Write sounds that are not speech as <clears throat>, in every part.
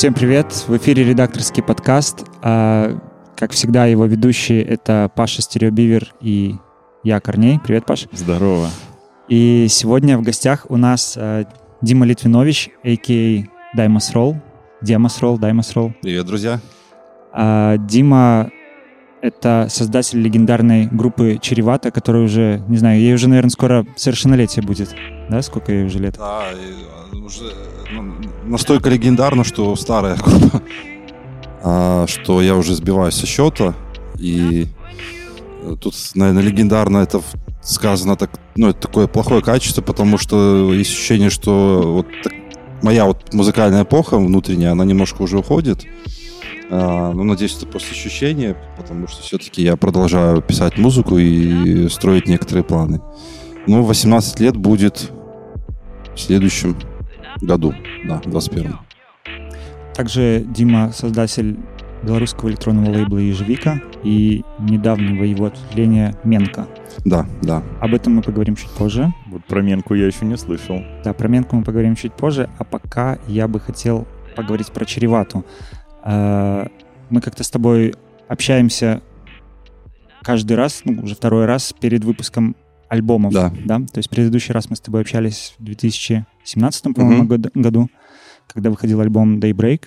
Всем привет! В эфире редакторский подкаст. А, как всегда, его ведущие — это Паша Стереобивер и я, Корней. Привет, Паш. Здорово. И сегодня в гостях у нас а, Дима Литвинович, а.к.а. Даймас Ролл. Демос Ролл, Даймас Ролл. Привет, друзья. А, Дима — это создатель легендарной группы «Чревато», которая уже, не знаю, ей уже, наверное, скоро совершеннолетие будет. Да, сколько ей уже лет? Да, уже ну, настолько легендарно, что старая группа, а, что я уже сбиваюсь со счета. И э, тут, наверное, легендарно это сказано так, ну, это такое плохое качество, потому что есть ощущение, что вот так, моя вот музыкальная эпоха внутренняя, она немножко уже уходит. А, ну, надеюсь, это просто ощущение, потому что все-таки я продолжаю писать музыку и строить некоторые планы. Ну, 18 лет будет в следующем году, да, в 21 Также Дима создатель белорусского электронного лейбла «Ежевика» и недавнего его ответвления «Менка». Да, да. Об этом мы поговорим чуть позже. Вот про Менку я еще не слышал. Да, про Менку мы поговорим чуть позже, а пока я бы хотел поговорить про Чревату. Э, мы как-то с тобой общаемся каждый раз, ну, уже второй раз перед выпуском альбомов. Да. да. То есть предыдущий раз мы с тобой общались в 2017, по-моему, Мгм. году, году, когда выходил альбом Daybreak,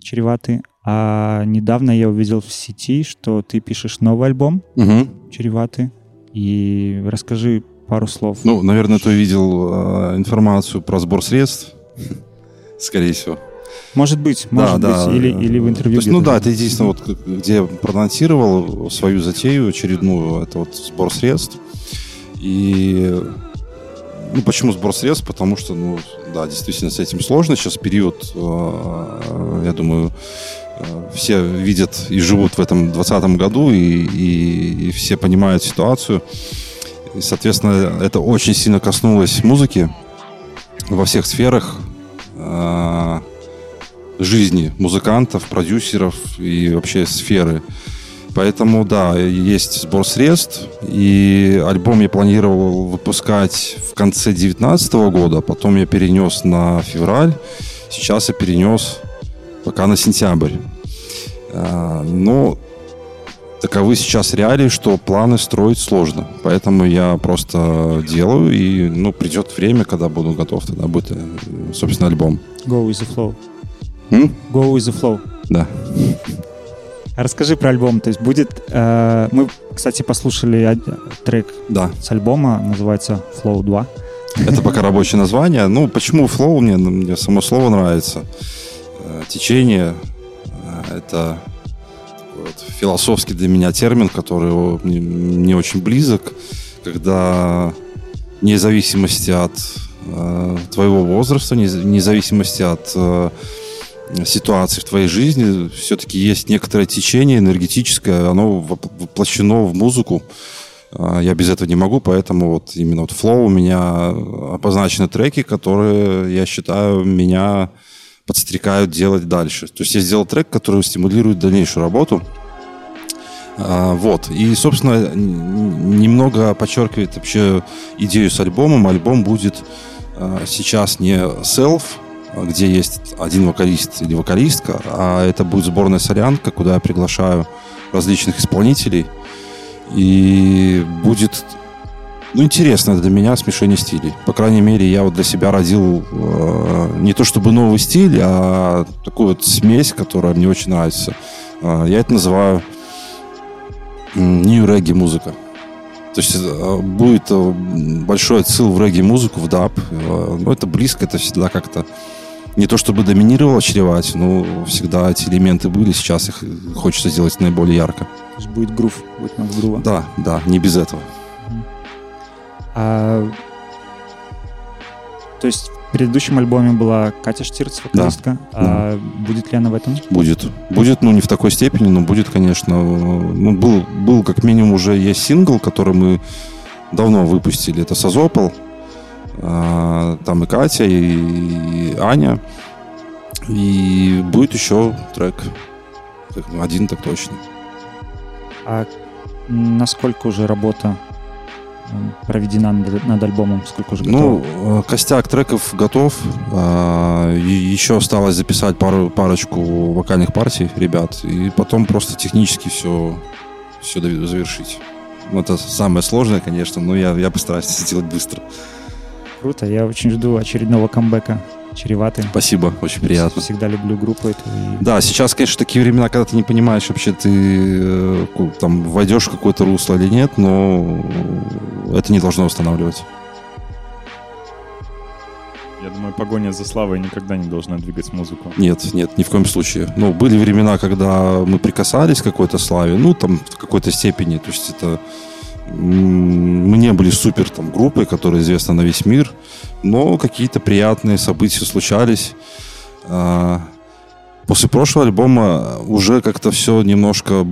чреватый. А недавно я увидел в сети, что ты пишешь новый альбом Мгм. «Чреватый». И расскажи пару слов. Ну, наверное, ты видел э, информацию про сбор средств, <laughs> скорее всего. может быть, может да, быть. Или, да. или в интервью. То есть, ну да, это единственное, вот, где я проанонсировал свою затею очередную, это вот сбор средств. И ну, почему сбор средств? Потому что, ну, да, действительно, с этим сложно. Сейчас период, э, я думаю, э, все видят и живут в этом 2020 году, и, и- и все понимают ситуацию. И, соответственно, это очень сильно коснулось музыки во всех сферах. э, жизни музыкантов, продюсеров и вообще сферы. Поэтому, да, есть сбор средств, и альбом я планировал выпускать в конце 2019 года, потом я перенес на февраль, сейчас я перенес пока на сентябрь. А, Но таковы сейчас реалии, что планы строить сложно. Поэтому я просто делаю, и ну, придет время, когда буду готов, тогда будет, э, собственно, альбом. Go with the flow. М? Go with the flow. Да. Расскажи про альбом. То есть будет... э, мы, кстати, послушали трек Да. с альбома, называется Flow 2. Это пока рабочее название. Ну, почему флоу? Мне, ну, мне само слово нравится. Э, Течение. э, Это вот философский для меня термин, который мне, мне очень близок, когда вне зависимости от э, твоего возраста, вне зависимости от э, ситуации в твоей жизни, все-таки есть некоторое течение энергетическое, оно воп- воплощено в музыку. А, Я без этого не могу, поэтому вот именно вот флоу у меня обозначены треки, которые, я считаю, меня подстрекают делать дальше. То есть я сделал трек, который стимулирует дальнейшую работу. А, Вот. И, собственно, немного подчеркивает вообще идею с альбомом. Альбом будет а, сейчас не self, а, где есть один вокалист или вокалистка, а это будет сборная солянка, куда я приглашаю различных исполнителей. И будет ну, интересно для меня смешение стилей. По крайней мере, я вот для себя родил э, не то чтобы новый стиль, а такую вот смесь, которая мне очень нравится. Э, я это называю New Reggae музыка. То есть э, будет э, большой отсыл в регги-музыку, в даб. Э, ну, это близко, это всегда как-то не то чтобы доминировало чревать, но всегда эти элементы были, сейчас их хочется сделать наиболее ярко. То есть будет грув, будет много грува. Да, да, не без этого. А, то есть в предыдущем альбоме была Катя Штирц, вокалистка. А будет ли она в этом? Будет. Будет, ну, не в такой степени, но будет, конечно. Ну, был, был как минимум уже есть сингл, который мы давно выпустили. Это Созопол. А, Там и Катя, и, Аня. И будет еще трек. Один так точно. А насколько уже работа проведена над, альбомом? Сколько уже Ну, готово? э, костяк треков готов. А, Еще осталось записать пару, парочку вокальных партий ребят. И потом просто технически все, все завершить. Ну, это самое сложное, конечно, но я, я постараюсь это сделать быстро. Круто. Я очень жду очередного камбэка Чреватый. Спасибо, очень приятно. Всегда люблю группу эту. и- Да, сейчас, конечно, такие времена, когда ты не понимаешь, вообще ты э, там войдешь в какое-то русло или нет, но это не должно останавливать. Я думаю, погоня за славой никогда не должна двигать музыку. Нет, нет, ни в коем случае. Ну, были времена, когда мы прикасались к какой-то славе, ну, там, в какой-то степени. То есть это... Мы не были супер там группой, которая известна на весь мир, но какие-то приятные события случались. А, После прошлого альбома уже как-то все немножко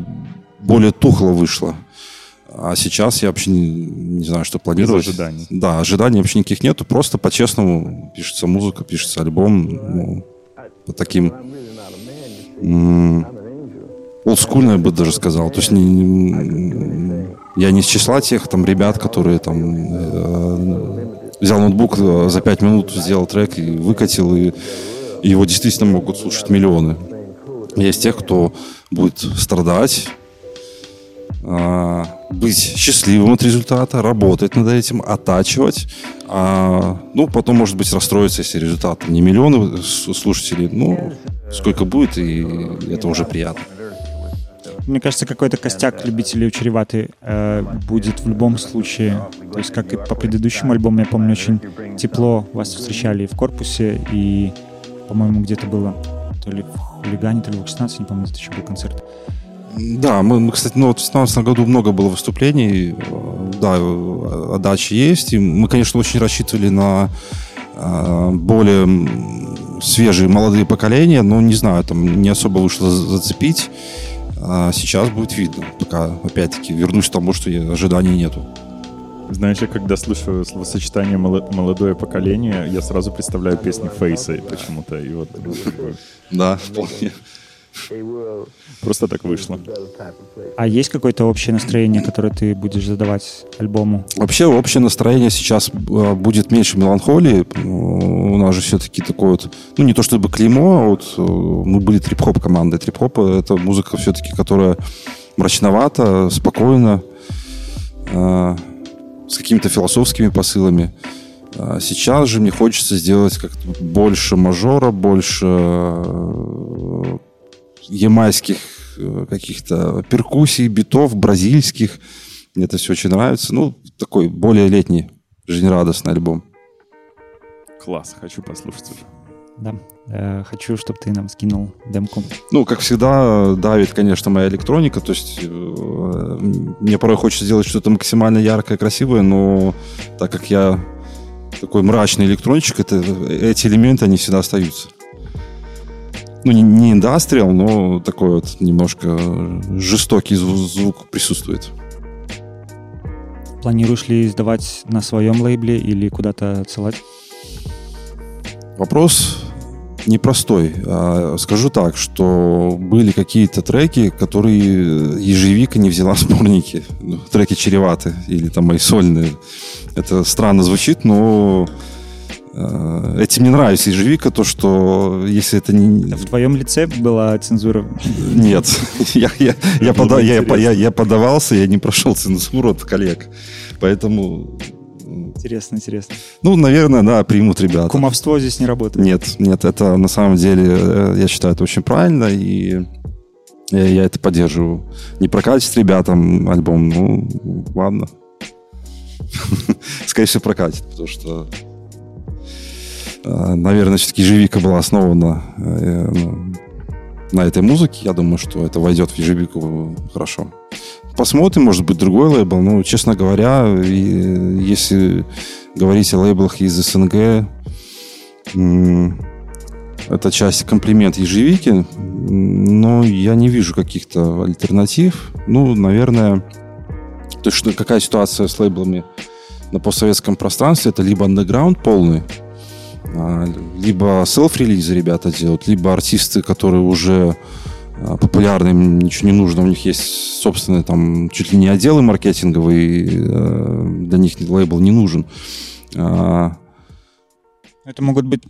более тухло вышло. А сейчас я вообще не, не знаю, что планировать. ожиданий. Да, ожиданий вообще никаких нету. Просто по-честному пишется музыка, пишется альбом. Ну, по таким олдскульно, я бы даже сказал. То есть не- не- я не из числа тех там ребят, которые там э, взял ноутбук э, за пять минут, сделал трек и выкатил, и, его действительно могут слушать миллионы. Из тех, кто будет страдать, а, быть счастливым от результата, работать над этим, оттачивать. А, ну, потом, может быть, расстроиться, если результат не миллионы слушателей. Ну, сколько будет, и это уже приятно. Мне кажется, какой-то костяк любителей чреваты э, будет в любом случае. То есть, как и по предыдущему альбому, я помню, очень тепло вас встречали в корпусе, и, по-моему, где-то было то ли в Хулигане, то ли в 16, не помню, это еще был концерт. Да, мы, мы кстати, ну вот в 2017 году много было выступлений, да, отдачи есть, и мы, конечно, очень рассчитывали на э, более свежие молодые поколения, но не знаю, там не особо вышло зацепить. А сейчас будет видно. Пока, опять-таки, вернусь к тому, что ожиданий нету. Знаешь, я когда слышу словосочетание «молодое поколение», я сразу представляю песни Фейса почему-то. И вот, да, вполне. Просто так вышло. А есть какое-то общее настроение, которое ты будешь задавать альбому? Вообще общее настроение сейчас а, будет меньше меланхолии. У нас же все-таки такое вот, ну не то чтобы клеймо, а вот э, мы были трип-хоп командой. Трип-хоп это музыка все-таки, которая мрачновата, спокойна, э, с какими-то философскими посылами. А сейчас же мне хочется сделать как-то больше мажора, больше э, ямайских э, каких-то перкуссий, битов, бразильских. Мне это все очень нравится. Ну, такой более летний, жизнерадостный альбом. Класс, хочу послушать уже. Да, э, хочу, чтобы ты нам скинул демку. Ну, как всегда, давит, конечно, моя электроника. То есть э, мне порой хочется сделать что-то максимально яркое, красивое, но так как я такой мрачный электрончик, это, эти элементы, они всегда остаются ну, не, не индастриал, но такой вот немножко жестокий звук присутствует. Планируешь ли издавать на своем лейбле или куда-то отсылать? Вопрос непростой. А, скажу так, что были какие-то треки, которые ежевика не взяла в сборники. Ну, треки чреваты или там мои сольные. Это странно звучит, но этим не нравится ежевика, то, что если это не... В твоем лице была цензура? Нет. <laughs> Я, я, я, пода, я, я, я подавался, я не прошел цензуру от коллег. Поэтому... Интересно, интересно. Ну, наверное, да, примут ребята. Кумовство здесь не работает? Нет, нет, это на самом деле, э, я считаю, это очень правильно, и я, я это поддерживаю. Не прокатит ребятам альбом, ну, ладно. <laughs> Скорее всего, прокатит, потому что Э, наверное, все-таки ежевика была основана э, ну, на этой музыке. Я думаю, что это войдет в ежевику хорошо. Посмотрим, может быть, другой лейбл. Ну, честно говоря, если говорить о лейблах из СНГ, это часть комплимент ежевики, но я не вижу каких-то альтернатив. Ну, наверное, то есть какая ситуация с лейблами на постсоветском пространстве? Это либо андеграунд полный, а, либо селф-релизы ребята делают, либо артисты, которые уже а, популярны, им ничего не нужно, у них есть собственные там чуть ли не отделы маркетинговые, э, для них лейбл не нужен. А, Это могут быть,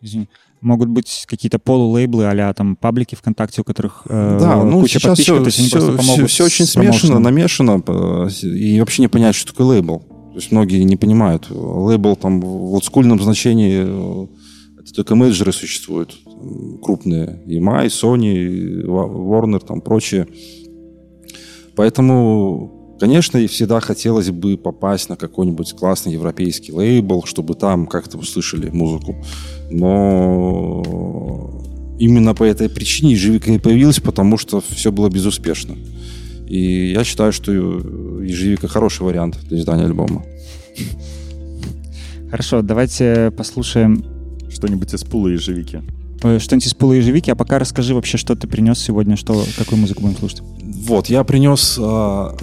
извини, могут быть какие-то полулейблы а там паблики ВКонтакте, у которых э, да, ну, куча сейчас подписчиков, все, все, все, все очень смешано, намешано, э, и вообще не понять, что такое лейбл. То есть многие не понимают. Лейбл там в олдскульном значении э, это только менеджеры существуют. Крупные. EMI, Sony, Warner, там прочие. Поэтому, конечно, и всегда хотелось бы попасть на какой-нибудь классный европейский лейбл, чтобы там как-то услышали музыку. Но именно по этой причине ежевика и появилась, потому что все было безуспешно. И я считаю, что ежевика хороший вариант для издания альбома. Хорошо, давайте послушаем что-нибудь из пула ежевики. Э, что-нибудь из пула ежевики, а пока расскажи вообще, что ты принес сегодня, что, какую музыку будем слушать. Вот, я принес а,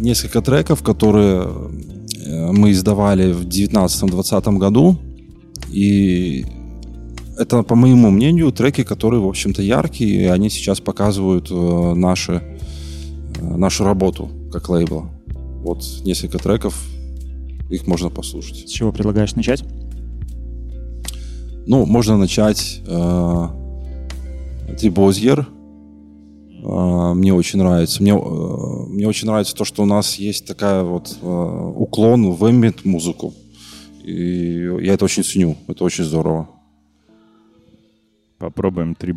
несколько треков, которые э, мы издавали в 2019-2020 году. И это, по моему мнению, треки, которые, в общем-то, яркие, и они сейчас показывают э, наши нашу работу как лейбла. Вот несколько треков, их можно послушать. С чего предлагаешь начать? Ну, можно начать э, Дебозьер. Э, мне очень нравится. Мне, э, мне очень нравится то, что у нас есть такая вот э, уклон в эмбиент музыку. И я это очень ценю. Это очень здорово. Попробуем три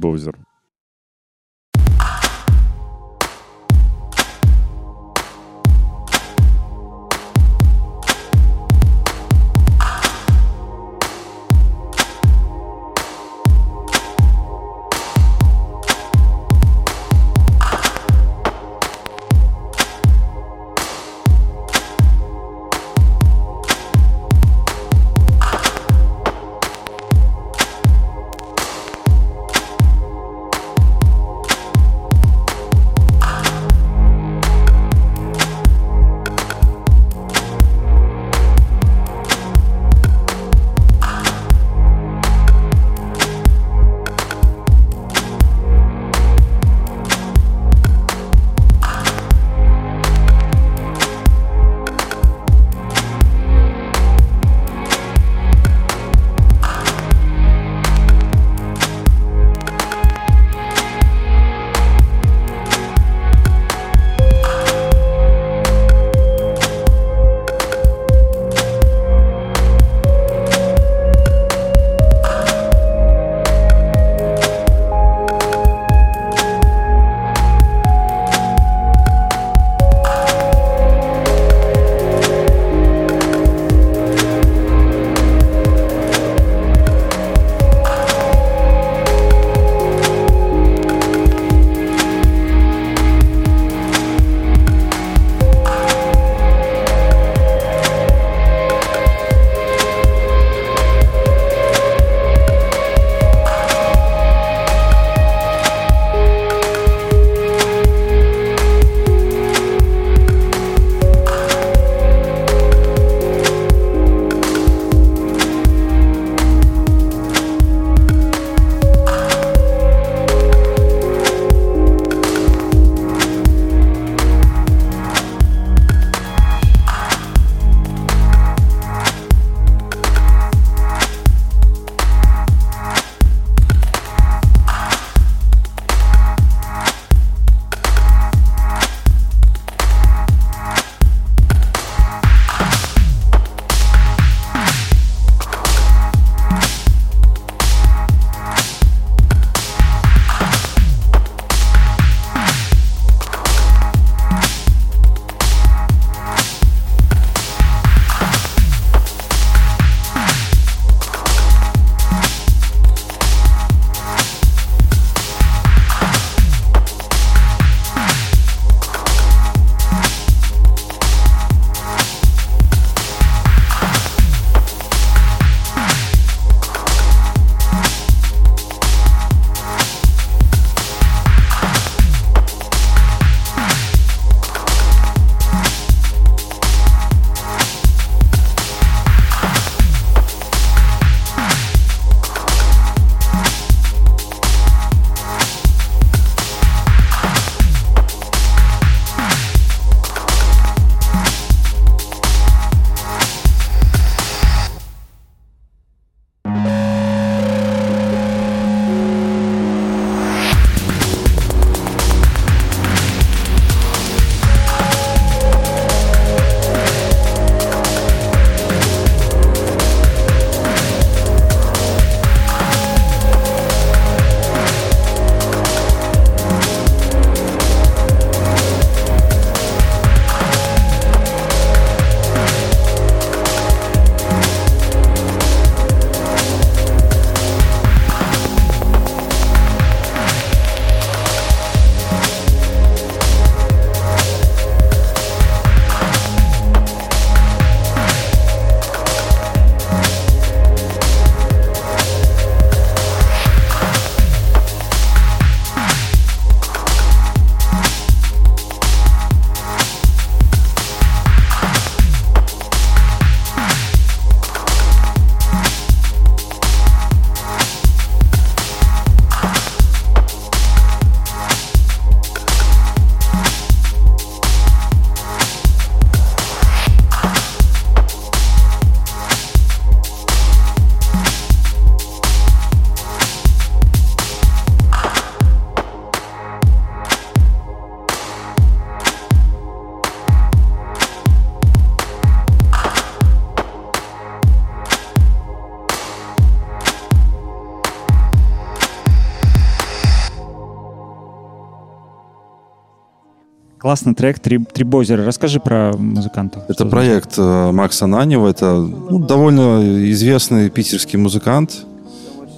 Классный трек «Три, «Три Бозера». Расскажи про музыкантов. Это проект э, Макса Нанева. Это ну, довольно известный питерский музыкант,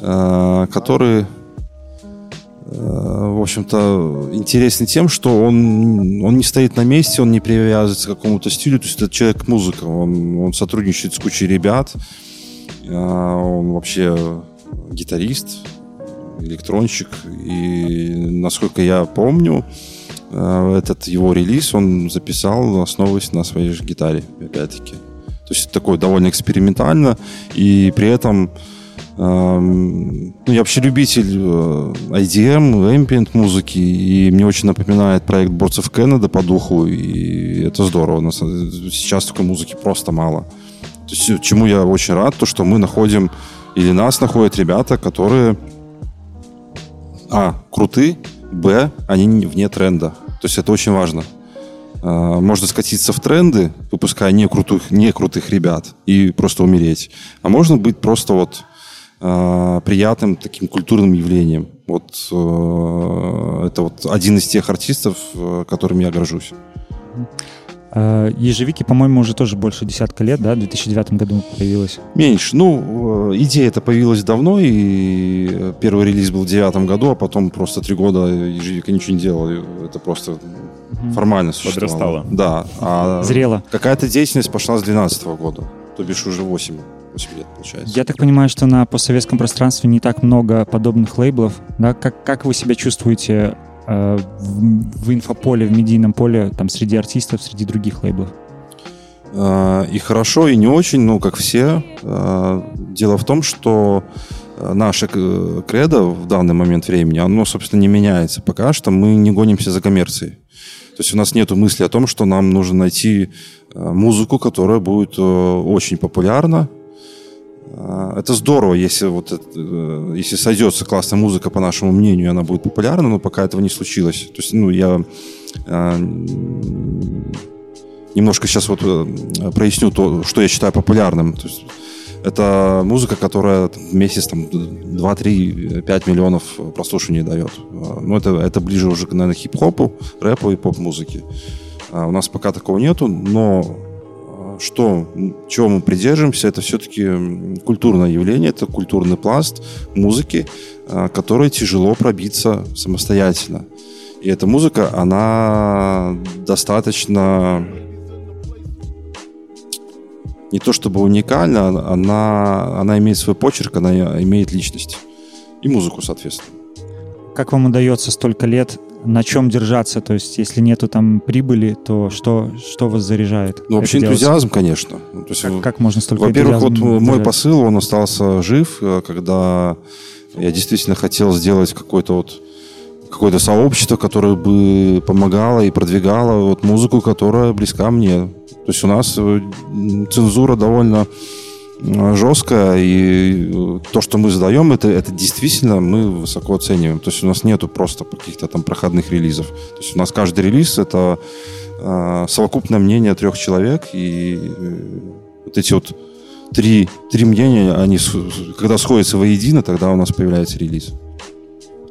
э, который, э, в общем-то, интересен тем, что он, он не стоит на месте, он не привязывается к какому-то стилю. То есть это человек-музыка. Он, он сотрудничает с кучей ребят. Он вообще гитарист, электронщик. И, насколько я помню, этот его релиз он записал, основываясь на своей же гитаре, опять-таки. То есть такое довольно экспериментально, и при этом эм, ну, я вообще любитель э, IDM, ambient музыки, и мне очень напоминает проект of Canada по духу, и это здорово. Сейчас такой музыки просто мало. То есть, чему я очень рад, то, что мы находим, или нас находят ребята, которые а, круты, б, они вне тренда. То есть это очень важно. А, можно скатиться в тренды, выпуская не крутых, не крутых ребят, и просто умереть. А можно быть просто вот э, приятным таким культурным явлением. Вот э, это вот один из тех артистов, которым я горжусь. Э, ежевики, по-моему, уже тоже больше десятка лет, да, в 2009 году появилась. Меньше. Ну, э, идея эта появилась давно, и первый релиз был в девятом году, а потом просто три года ежевика ничего не делал. Это просто угу. формально существовало. Подрастало. Да. А Зрело. Какая-то деятельность пошла с 2012 года, то бишь уже 8 8 лет, получается. Я так понимаю, что на постсоветском пространстве не так много подобных лейблов. Да? Как, как вы себя чувствуете Э, в, в инфополе, в медийном поле, там, среди артистов, среди других лейблов? Э, и хорошо, и не очень, ну, как все. Э, дело в том, что наше кредо в данный момент времени, оно, собственно, не меняется пока что. Мы не гонимся за коммерцией. То есть у нас нет мысли о том, что нам нужно найти музыку, которая будет очень популярна, это здорово, если вот э, если сойдется классная музыка, по нашему мнению, она будет популярна, но пока этого не случилось. То есть, ну, я а, немножко сейчас вот э, проясню то, что я считаю популярным. То есть, это музыка, которая в месяц там 2, 3, 5 миллионов прослушиваний дает. А, ну, это, это ближе уже, наверное, хип-хопу, рэпу и поп-музыке. У нас пока такого нету, но что, чего мы придерживаемся, это все-таки культурное явление, это культурный пласт музыки, а, который тяжело пробиться самостоятельно. И эта музыка, она достаточно не то чтобы уникальна, она, она имеет свой почерк, она имеет личность. И музыку, соответственно. Как вам удается столько лет на чем держаться? То есть, если нету там прибыли, то что, что вас заряжает? Ну, вообще энтузиазм, конечно. То есть, как, как можно столько Во-первых, вот держать? мой посыл, он остался жив, э, когда я действительно хотел сделать какой-то вот какое-то сообщество, которое бы помогало и продвигало вот музыку, которая близка мне. То есть у нас э, цензура довольно жестко, и э, то, что мы задаем, это, это действительно мы высоко оцениваем. То есть у нас нету просто каких-то там проходных релизов. То есть у нас каждый релиз — это э, совокупное мнение трех человек, и э, вот эти вот три, три мнения, они когда сходятся воедино, тогда у нас появляется релиз.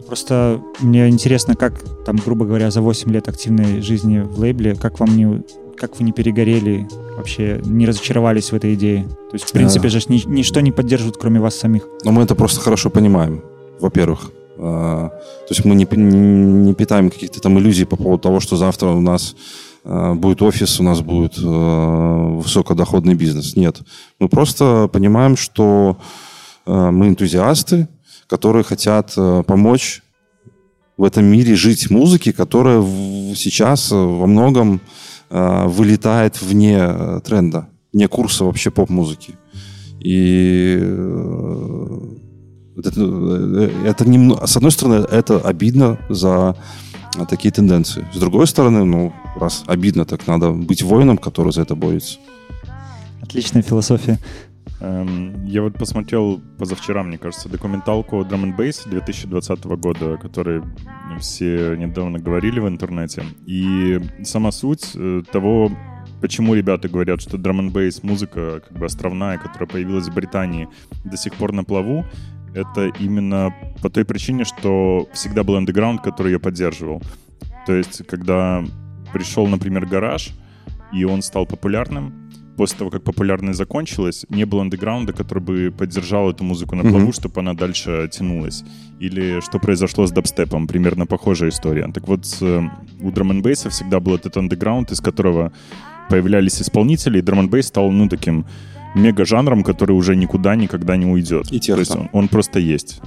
Просто мне интересно, как там, грубо говоря, за 8 лет активной жизни в лейбле, как вам не как вы не перегорели, вообще не разочаровались в этой идее? То есть, в принципе, же ни, ничто не поддерживает, кроме вас самих. Но мы это просто хорошо понимаем, во-первых. А, то есть мы не, не питаем каких-то там иллюзий по поводу того, что завтра у нас а, будет офис, у нас будет а, высокодоходный бизнес. Нет. Мы просто понимаем, что мы энтузиасты, которые хотят помочь в этом мире жить музыке, которая сейчас во многом вылетает вне э, тренда, вне курса вообще поп-музыки. И э, это, это с одной стороны, это обидно за такие тенденции. С другой стороны, ну, раз обидно, так надо быть воином, который за это борется. Отличная философия. Эм, я вот посмотрел позавчера, мне кажется, документалку Drum and Bass 2020 года, о которой все недавно говорили в интернете. И сама суть э, того, почему ребята говорят, что Drum and Bass музыка как бы островная, которая появилась в Британии, до сих пор на плаву, это именно по той причине, что всегда был андеграунд, который ее поддерживал. То есть, когда пришел, например, гараж, и он стал популярным, после того, как популярность закончилась, не было андеграунда, который бы поддержал эту музыку на плаву, mm-hmm. чтобы она дальше тянулась. Или что произошло с дабстепом, примерно похожая история. Так вот, э, у драм бейса всегда был этот андеграунд, из которого появлялись исполнители, и драм бейс стал, ну, таким мега-жанром, который уже никуда никогда не уйдет. И техно. То есть он, он просто есть.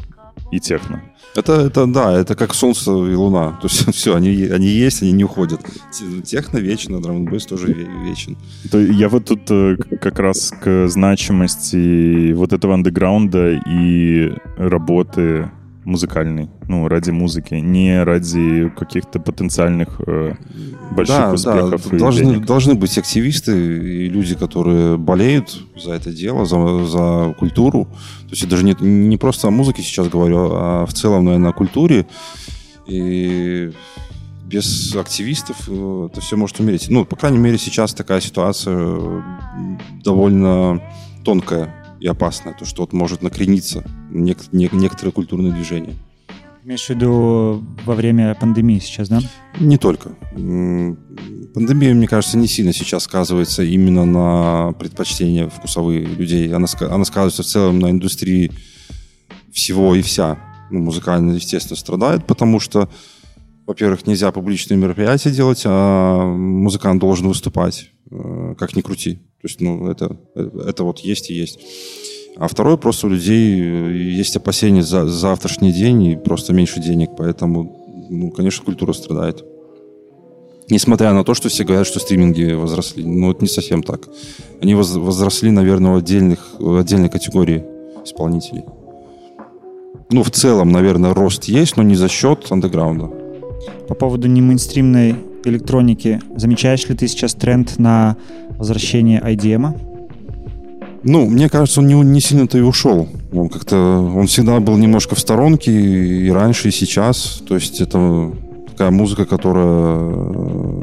И техно. Это, это, да, это как солнце и луна. То есть <laughs> все, они, они есть, они не уходят. Техно вечно, драм тоже вечен. То я вот тут э, как раз к значимости вот этого андеграунда и работы музыкальный, ну, ради музыки, не ради каких-то потенциальных э, больших да, успехов. Да, должны, должны быть активисты и люди, которые болеют за это дело, за, за культуру. То есть я даже не, не просто о музыке сейчас говорю, а в целом, наверное, о культуре. И без активистов э, это все может умереть. Ну, по крайней мере, сейчас такая ситуация э, довольно тонкая и опасное, то, что вот может накрениться нек- не- некоторые культурные движения. Имеешь в виду во время пандемии сейчас, да? Не только. Пандемия, мне кажется, не сильно сейчас сказывается именно на предпочтения вкусовые людей. Она, она сказывается в целом на индустрии всего и вся. Ну, музыкально, естественно, страдает, потому что, во-первых, нельзя публичные мероприятия делать, а музыкант должен выступать, э, как ни крути. То есть, ну, это, это вот есть и есть. А второе, просто у людей э, есть опасения за завтрашний день и просто меньше денег, поэтому, ну, конечно, культура страдает. Несмотря на то, что все говорят, что стриминги возросли. Ну, это не совсем так. Они возросли, наверное, в, отдельных, в отдельной категории исполнителей. Ну, в целом, наверное, рост есть, но не за счет андеграунда. По поводу немейнстримной электроники, замечаешь ли ты сейчас тренд на возвращение IDM? Ну, мне кажется, он не, не сильно-то и ушел. Он как-то, он всегда был немножко в сторонке и раньше, и сейчас. То есть это такая музыка, которая э,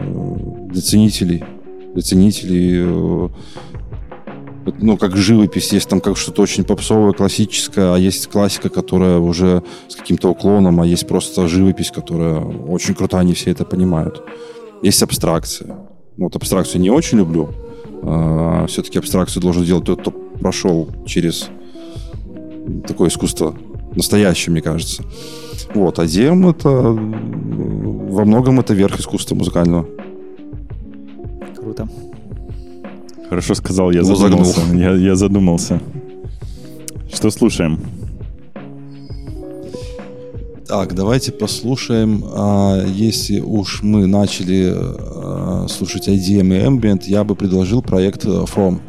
для ценителей, для ценителей, э, ну, как живопись, есть там как что-то очень попсовое, классическое, а есть классика, которая уже с каким-то уклоном, а есть просто живопись, которая очень крутая, они все это понимают. Есть абстракция. Вот абстракцию не очень люблю, а, все-таки абстракцию должен делать тот, кто прошел через такое искусство настоящее, мне кажется. Вот, а дем это во многом это верх искусства музыкального. Круто. Хорошо сказал, я ну, задумался. Я, я задумался. Что слушаем? Так, давайте послушаем. А, если уж мы начали а, слушать IDM и Ambient, я бы предложил проект э, From.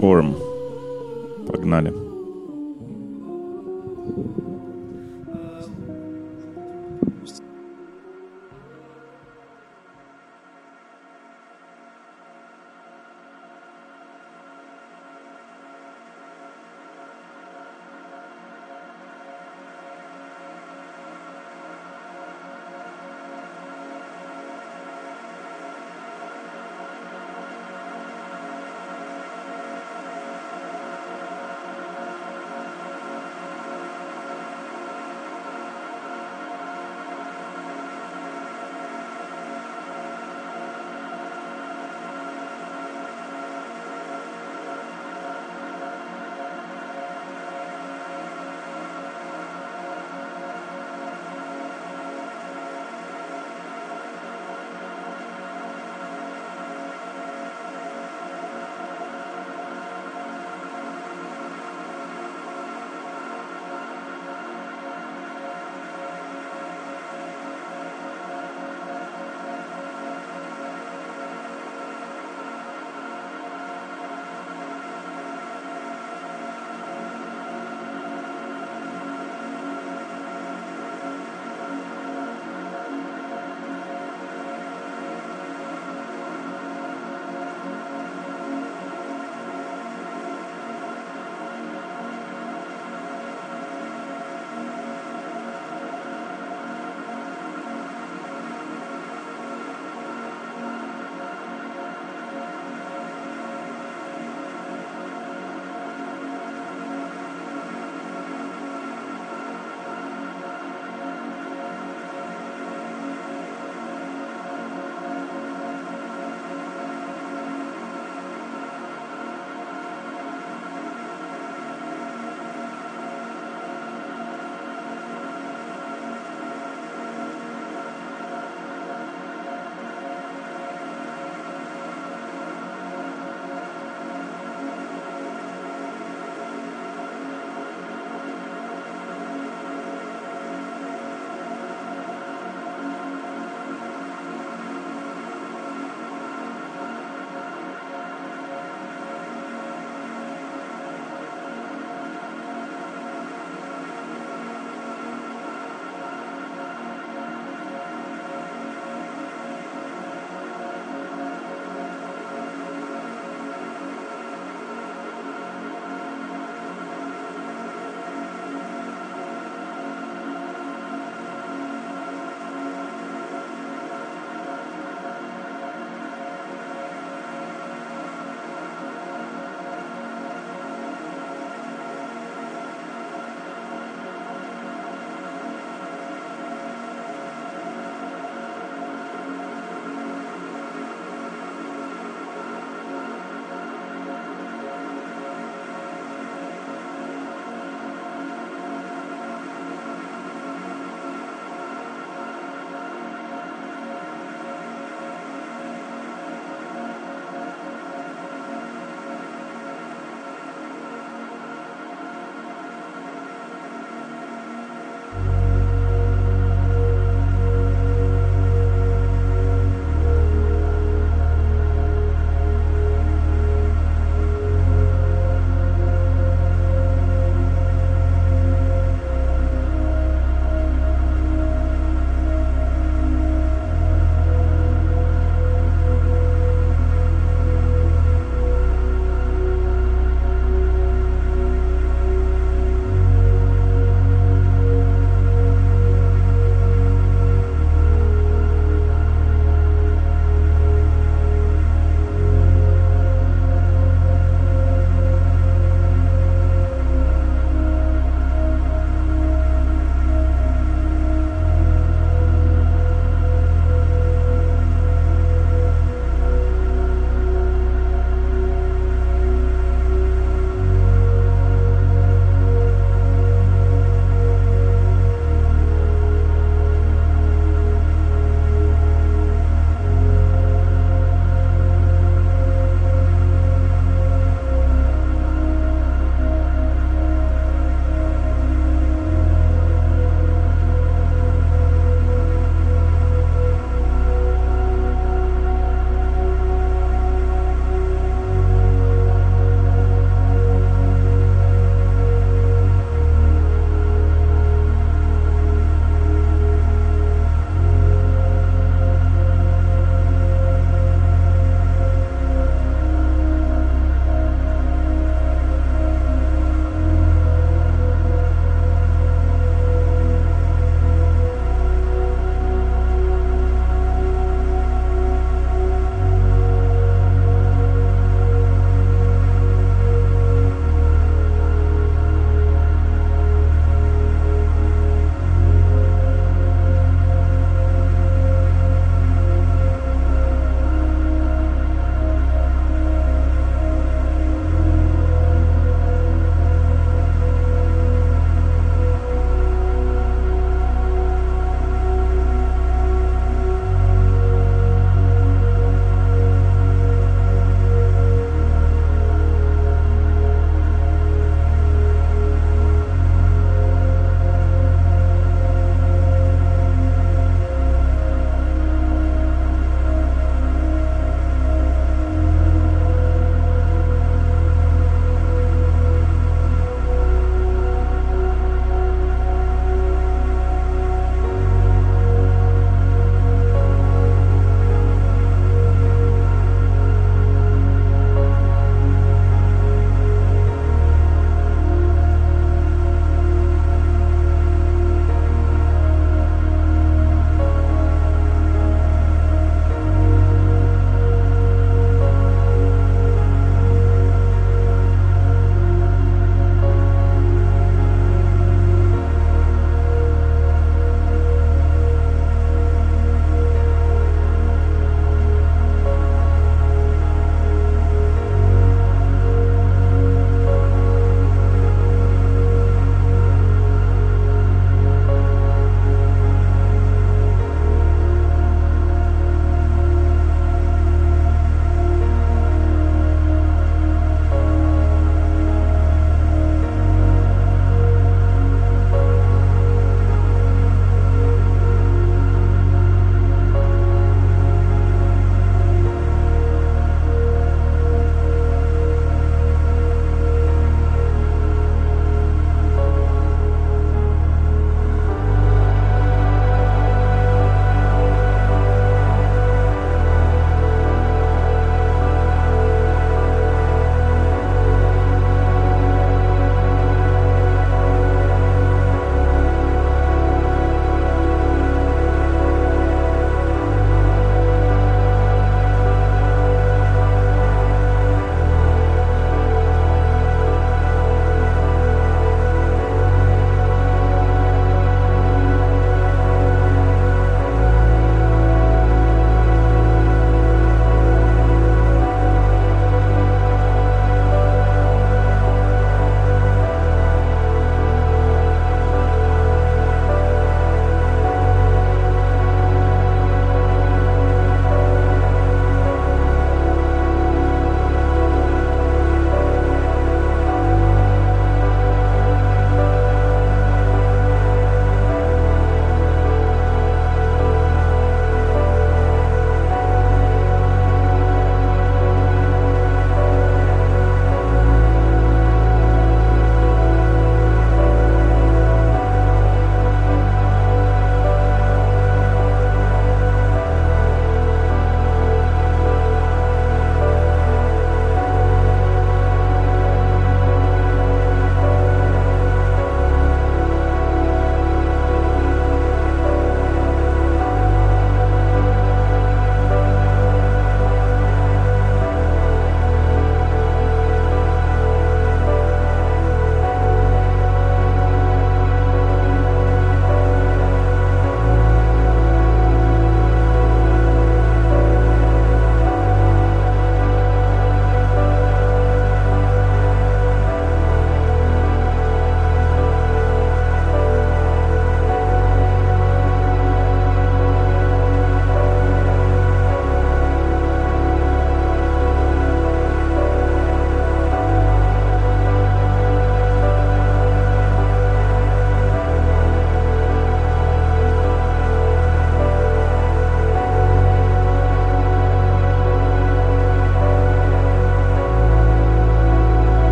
Form. Погнали.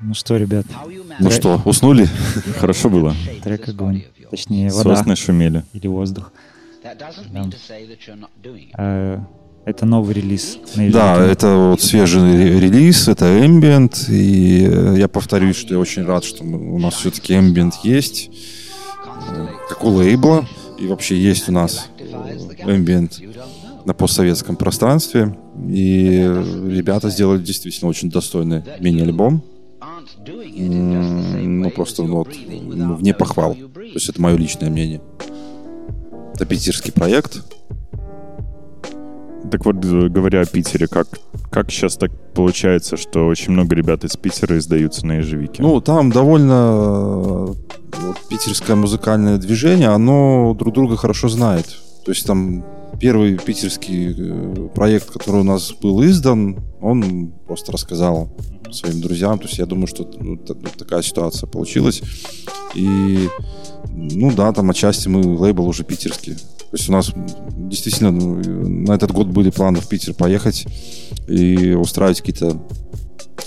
Ну что, ребят, Ну что, уснули? <laughs> <laughs> Хорошо было. трек огонь. Точнее, вода Сосны шумели. или воздух. it. Э, Это новый релиз на Да, это вот свежий ре- релиз, это Ambient, и э, я повторюсь, что я очень рад, что у нас все-таки Ambient есть, э, как у лейбла, и вообще есть у нас э, Ambient на постсоветском пространстве, и ребята сделали действительно очень достойный мини-альбом, ну просто ну, вот, ну, вне похвал, то есть это мое личное мнение. Это питерский проект, Так вот, говоря о Питере, как, как сейчас так получается, что очень много ребят из Питера издаются на ежевике? Ну, там довольно э, вот, питерское музыкальное движение, оно друг друга хорошо знает. То есть там первый питерский э, проект, который у нас был издан, он просто рассказал своим друзьям. То есть я думаю, что ну, та- такая ситуация получилась. И, ну да, там отчасти мы лейбл уже питерский. То есть у нас действительно ну, на этот год были планы в Питер поехать и устраивать какие-то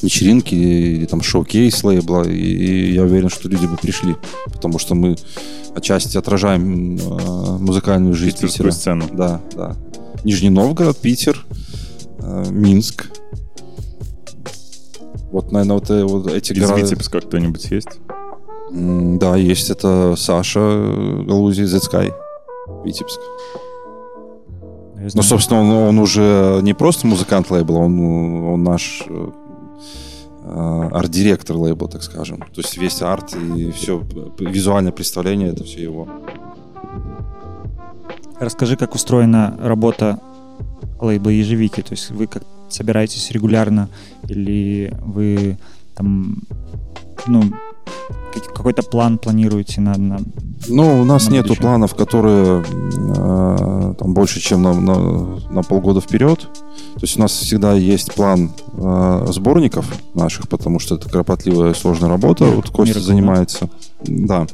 вечеринки или там шоу-кейс лейбла, и, и я уверен, что люди бы пришли, потому что мы отчасти отражаем э, музыкальную жизнь Питерскую Питера. сцену. Да, да. Нижний Новгород, Питер, э, Минск. Вот, наверное, вот, э, вот эти Из города... Витебска кто-нибудь есть? М, Да, есть. Это Саша Галузи, Z Sky, Витебск. Ну, собственно, он, он уже не просто музыкант лейбла, он, он наш э, арт-директор лейбла, так скажем. То есть весь арт и все, визуальное представление, это все его. Расскажи, как устроена работа лейбла ежевики. То есть вы как собираетесь регулярно или вы там, ну, какой-то план планируете на, на- Ну, у нас На нету будущее. планов, которые э, там больше, чем на, на- на полгода вперед. То есть у нас всегда есть план э, сборников наших, потому что это кропотливая сложная работа. Вот Костя занимается. Да. А,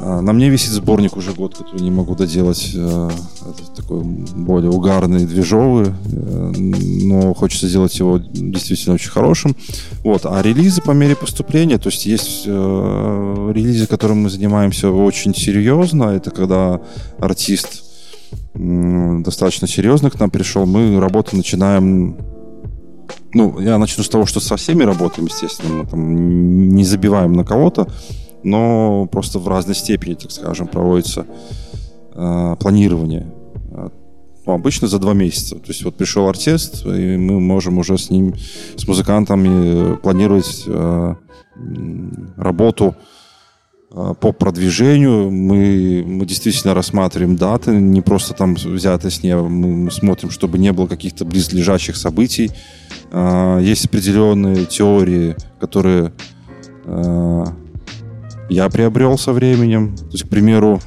На мне висит сборник уже год, который не могу доделать. Э, Это такой более угарный, движовый, э, но хочется сделать его действительно очень хорошим. Вот. А релизы по мере поступления, то есть есть э, релизы, которым мы занимаемся очень серьезно. Это когда артист достаточно серьезно к нам пришел. Мы работу начинаем ну, я начну с того, что со всеми работаем, естественно, мы там не забиваем на кого-то, но просто в разной степени, так скажем, проводится э, планирование. Э, Ну, обычно за два месяца. То есть вот пришел артист, и мы можем уже с ним, с музыкантами планировать э, работу э, по продвижению. Мы, мы действительно рассматриваем даты, не просто там взятые с неба. Мы, смотрим, чтобы не было каких-то близлежащих событий. А, Есть определенные теории, которые э, я приобрел со временем. То есть, к примеру,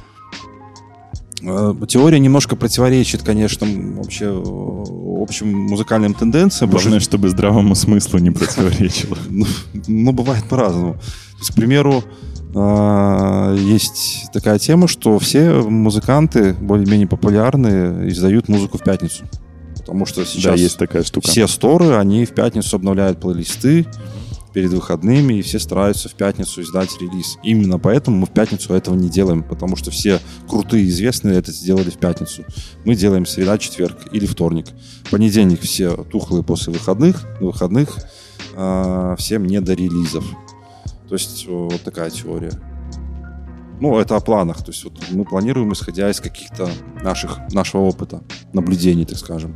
э, теория немножко противоречит, конечно, вообще э, общим музыкальным тенденциям. Главное, чтобы здравому смыслу не противоречило. <laughs> ну, ну, бывает по-разному. То есть, к примеру, а, есть такая тема, что все музыканты, более-менее популярные, издают музыку в пятницу. Потому что Да, сейчас есть такая штука. все сторы, они в пятницу обновляют плейлисты перед выходными, и все стараются в пятницу издать релиз. Именно поэтому мы в пятницу этого не делаем, потому что все крутые известные это сделали в пятницу. Мы делаем среда, четверг или вторник. Понедельник все тухлые после выходных, на выходных а, всем не до релизов. То есть вот такая теория. Ну, это о планах. То есть вот мы планируем, исходя из каких-то наших, нашего опыта, наблюдений, так скажем.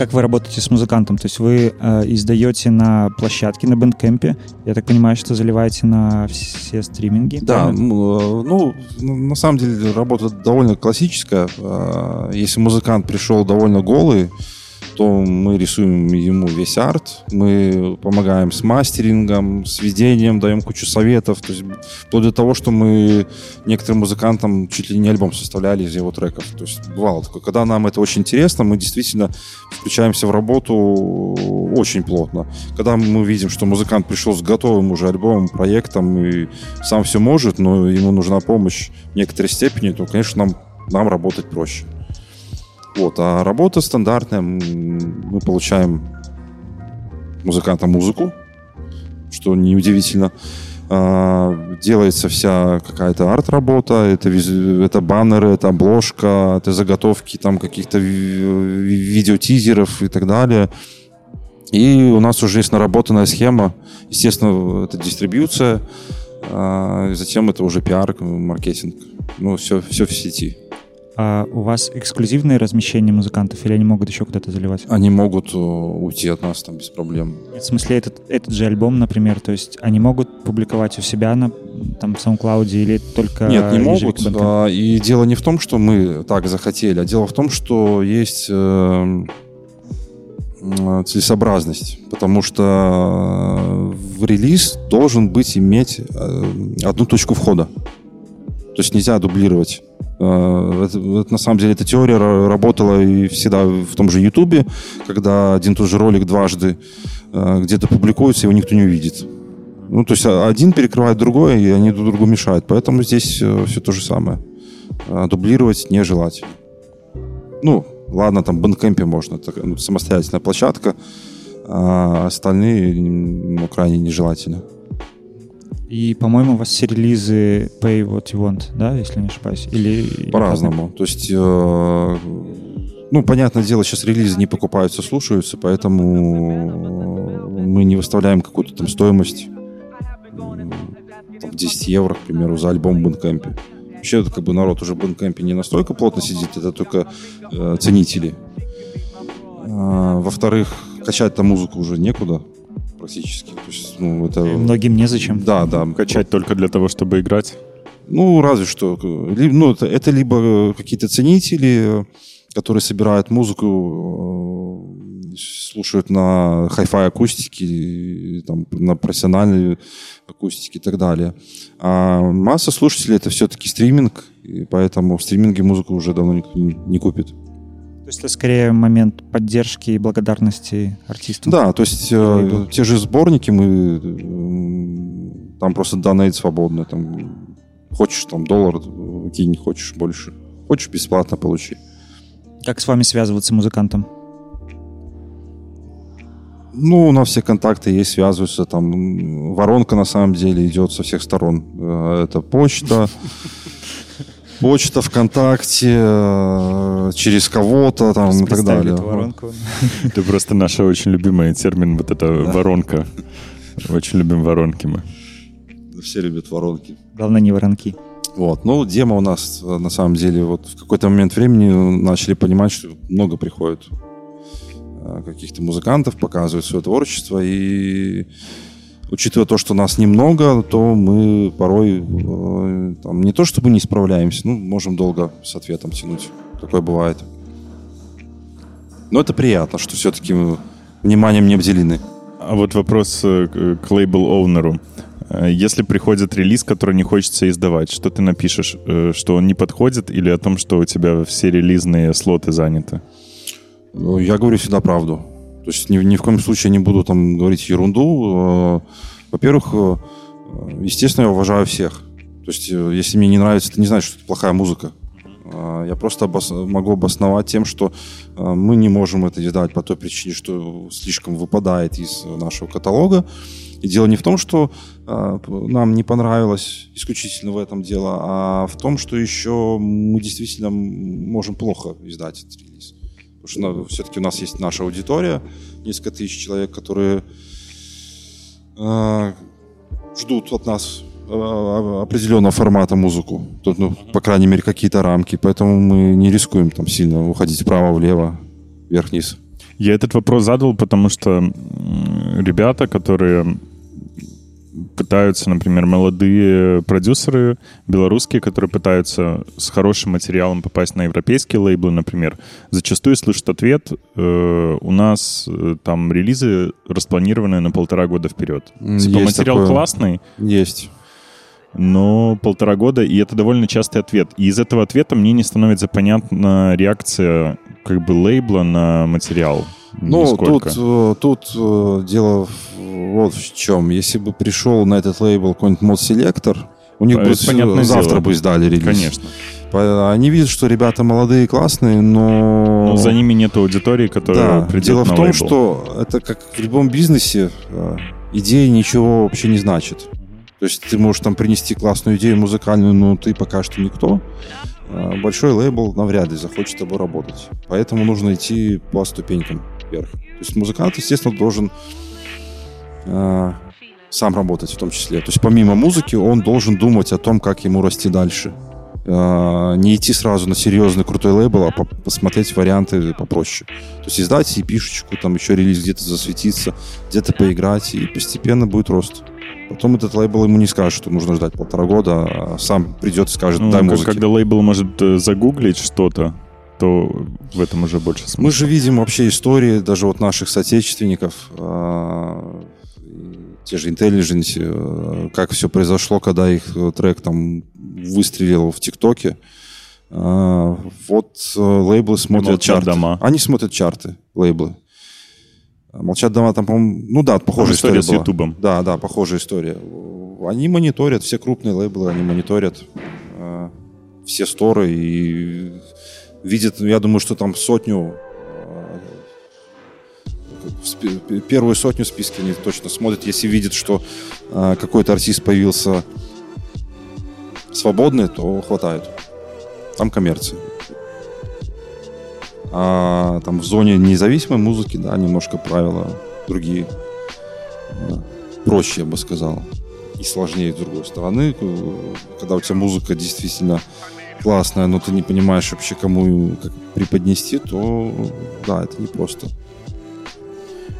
Как вы работаете с музыкантом? То есть вы э, издаете на площадке, на Bandcamp е, я так понимаю, что заливаете на все стриминги? Да, правильно? ну, э, ну, н- на самом деле работа довольно классическая. А, Если музыкант пришел довольно голый, то мы рисуем ему весь арт, мы помогаем с мастерингом, сведением, даем кучу советов. То есть вплоть до того, что мы некоторым музыкантам чуть ли не альбом составляли из его треков. То есть бывало такое. Когда нам это очень интересно, мы действительно включаемся в работу очень плотно. Когда мы видим, что музыкант пришел с готовым уже альбомом, проектом и сам все может, но ему нужна помощь в некоторой степени, то, конечно, нам, нам работать проще. Вот, а работа стандартная, мы получаем музыканта музыку, что неудивительно. А, Делается вся какая-то арт-работа, это, это баннеры, это обложка, это заготовки там каких-то ви- ви- видеотизеров и так далее. И у нас уже есть наработанная схема. Естественно, это дистрибьюция, а, затем это уже пиар, маркетинг. Ну, все, все в сети. А у вас эксклюзивное размещение музыкантов или они могут еще куда-то заливать? Они могут э, уйти от нас там без проблем. В смысле, этот, этот же альбом, например, то есть они могут публиковать у себя на там в SoundCloud или только Нет, не могут. А, И дело не в том, что мы так захотели, а дело в том, что есть э, м, целесообразность. Потому что э, в релиз должен быть иметь э, одну точку входа. То есть нельзя дублировать. Э, Это, на самом деле эта теория ра- работала и всегда в том же Ютубе, когда один и тот же ролик дважды э, где-то публикуется, его никто не увидит. Ну, то есть а- один перекрывает другое, и они друг другу мешают. Поэтому здесь все то же самое. А, Дублировать нежелательно. Ну, ладно, там в Bandcamp можно, это ну, самостоятельная площадка, а остальные ну, крайне нежелательно. И, по-моему, у вас все релизы Pay What You Want, да, если не ошибаюсь? Или... По-разному. То есть, э, ну, понятное дело, сейчас релизы не покупаются, слушаются, поэтому мы не выставляем какую-то там стоимость там, 10 евро, к примеру, за альбом в Bandcamp. Вообще, это как бы народ уже в Bandcamp не настолько плотно сидит, это только э, ценители. А, во-вторых, качать там музыку уже некуда практически. То есть, ну, это... Многим незачем. Да, да. Качать только для того, чтобы играть. Ну, разве что. Ли- Ну, это, это либо э, какие-то ценители, э, которые собирают музыку, э, слушают на хай-фай акустике, там, на профессиональной акустике и так далее. А масса слушателей это все-таки стриминг, и поэтому в стриминге музыку уже давно никто не купит. То есть это скорее момент поддержки и благодарности артисту. Да, то есть э, те же сборники мы там просто донейт свободно, там хочешь там доллар э, кинь, хочешь больше, хочешь бесплатно получи. Как с вами связываться музыкантам? Ну, у нас все контакты есть, связываются. Там воронка на самом деле идет со всех сторон. Э, Это почта, почта ВКонтакте, э, через кого-то там и так далее. воронку. <laughs> Это просто наш очень любимый термин, вот эта воронка. Очень любим воронки мы. Все любят воронки. Главное, не воронки. Вот. Ну, демо у нас, э, на самом деле, вот в какой-то момент времени начали понимать, что много приходит э, каких-то музыкантов, показывают свое творчество, и учитывая то, что нас немного, то мы порой э, там, не то чтобы не справляемся, ну, можем долго с ответом тянуть. Такое бывает. Но это приятно, что все-таки вниманием не обделены. А вот вопрос э, к лейбл-оунеру. Э, Если приходит релиз, который не хочется издавать, что ты напишешь? Э, Что он не подходит или о том, что у тебя все релизные слоты заняты? Ну, Я говорю всегда правду. То есть ни, ни в коем случае не буду там говорить ерунду. Э, Во-первых, э, естественно, я уважаю всех. То есть, э, если мне не нравится, это не значит, что это плохая музыка. Я просто обос- могу обосновать тем, что мы не можем это издать по той причине, что слишком выпадает из нашего каталога. И дело не в том, что нам не понравилось исключительно в этом дело, а в том, что еще мы действительно можем плохо издать этот релиз. Потому что все-таки у нас есть наша аудитория, несколько тысяч человек, которые э, ждут от нас э, определенного формата музыку. Тут, ну, по крайней мере, какие-то рамки. Поэтому мы не рискуем там сильно уходить вправо-влево, вверх-вниз. Я этот вопрос задал, потому что ребята, которые пытаются, например, молодые продюсеры белорусские, которые пытаются с хорошим материалом попасть на европейские лейблы, например, зачастую слышат ответ, э, у нас э, там релизы распланированы на полтора года вперед. Типа есть материал такое. классный, Есть. но полтора года, и это довольно частый ответ. И из этого ответа мне не становится понятна реакция как бы лейбла на материал. Ну, Нисколько. тут, э, тут э, дело вот в чем. Если бы пришел на этот лейбл какой-нибудь мод-селектор, у них А, бы завтра дело. бы издали релиз. Конечно. Они видят, что ребята молодые, классные, но... Но за ними нет аудитории, которая Да, придет дело в том, лейбл. что это как в любом бизнесе, э, идея ничего вообще не значит. То есть ты можешь там принести классную идею музыкальную, но ты пока что никто. Большой лейбл навряд ли захочет с тобой работать. Поэтому нужно идти по ступенькам вверх. То есть музыкант, естественно, должен э, сам работать в том числе. То есть помимо музыки он должен думать о том, как ему расти дальше. Э, Не идти сразу на серьезный крутой лейбл, а по- посмотреть варианты попроще. То есть издать и пишечку, там еще релиз где-то засветиться, где-то поиграть, и постепенно будет рост. Потом этот лейбл ему не скажет, что нужно ждать полтора года, а сам придет и скажет, Ну, дай музыки. когда лейбл может э, загуглить что-то, то в этом уже больше смысла. Мы же видим вообще истории даже вот наших соотечественников, а, те же Intelligence, э, как все произошло, когда их э, трек там выстрелил в ТикТоке. А, Вот э, лейблы смотрят Молчат чарты. дома. Они смотрят чарты, лейблы. А Молчат дома там, по-моему, ну да, похожая история история, с. Ютубом. Да, да, похожая история. Они мониторят, все крупные лейблы, они мониторят все сторы и видят, ну, я думаю, что там сотню, спи- первую сотню списка они точно смотрят, если видят, что э, какой-то артист появился свободный, то хватает. Там коммерция. А там в зоне независимой музыки, да, немножко правила другие. Да. Проще, я бы сказал. И сложнее, с другой стороны. Когда у тебя музыка действительно классная, но ты не понимаешь вообще, кому как преподнести, то да, это непросто.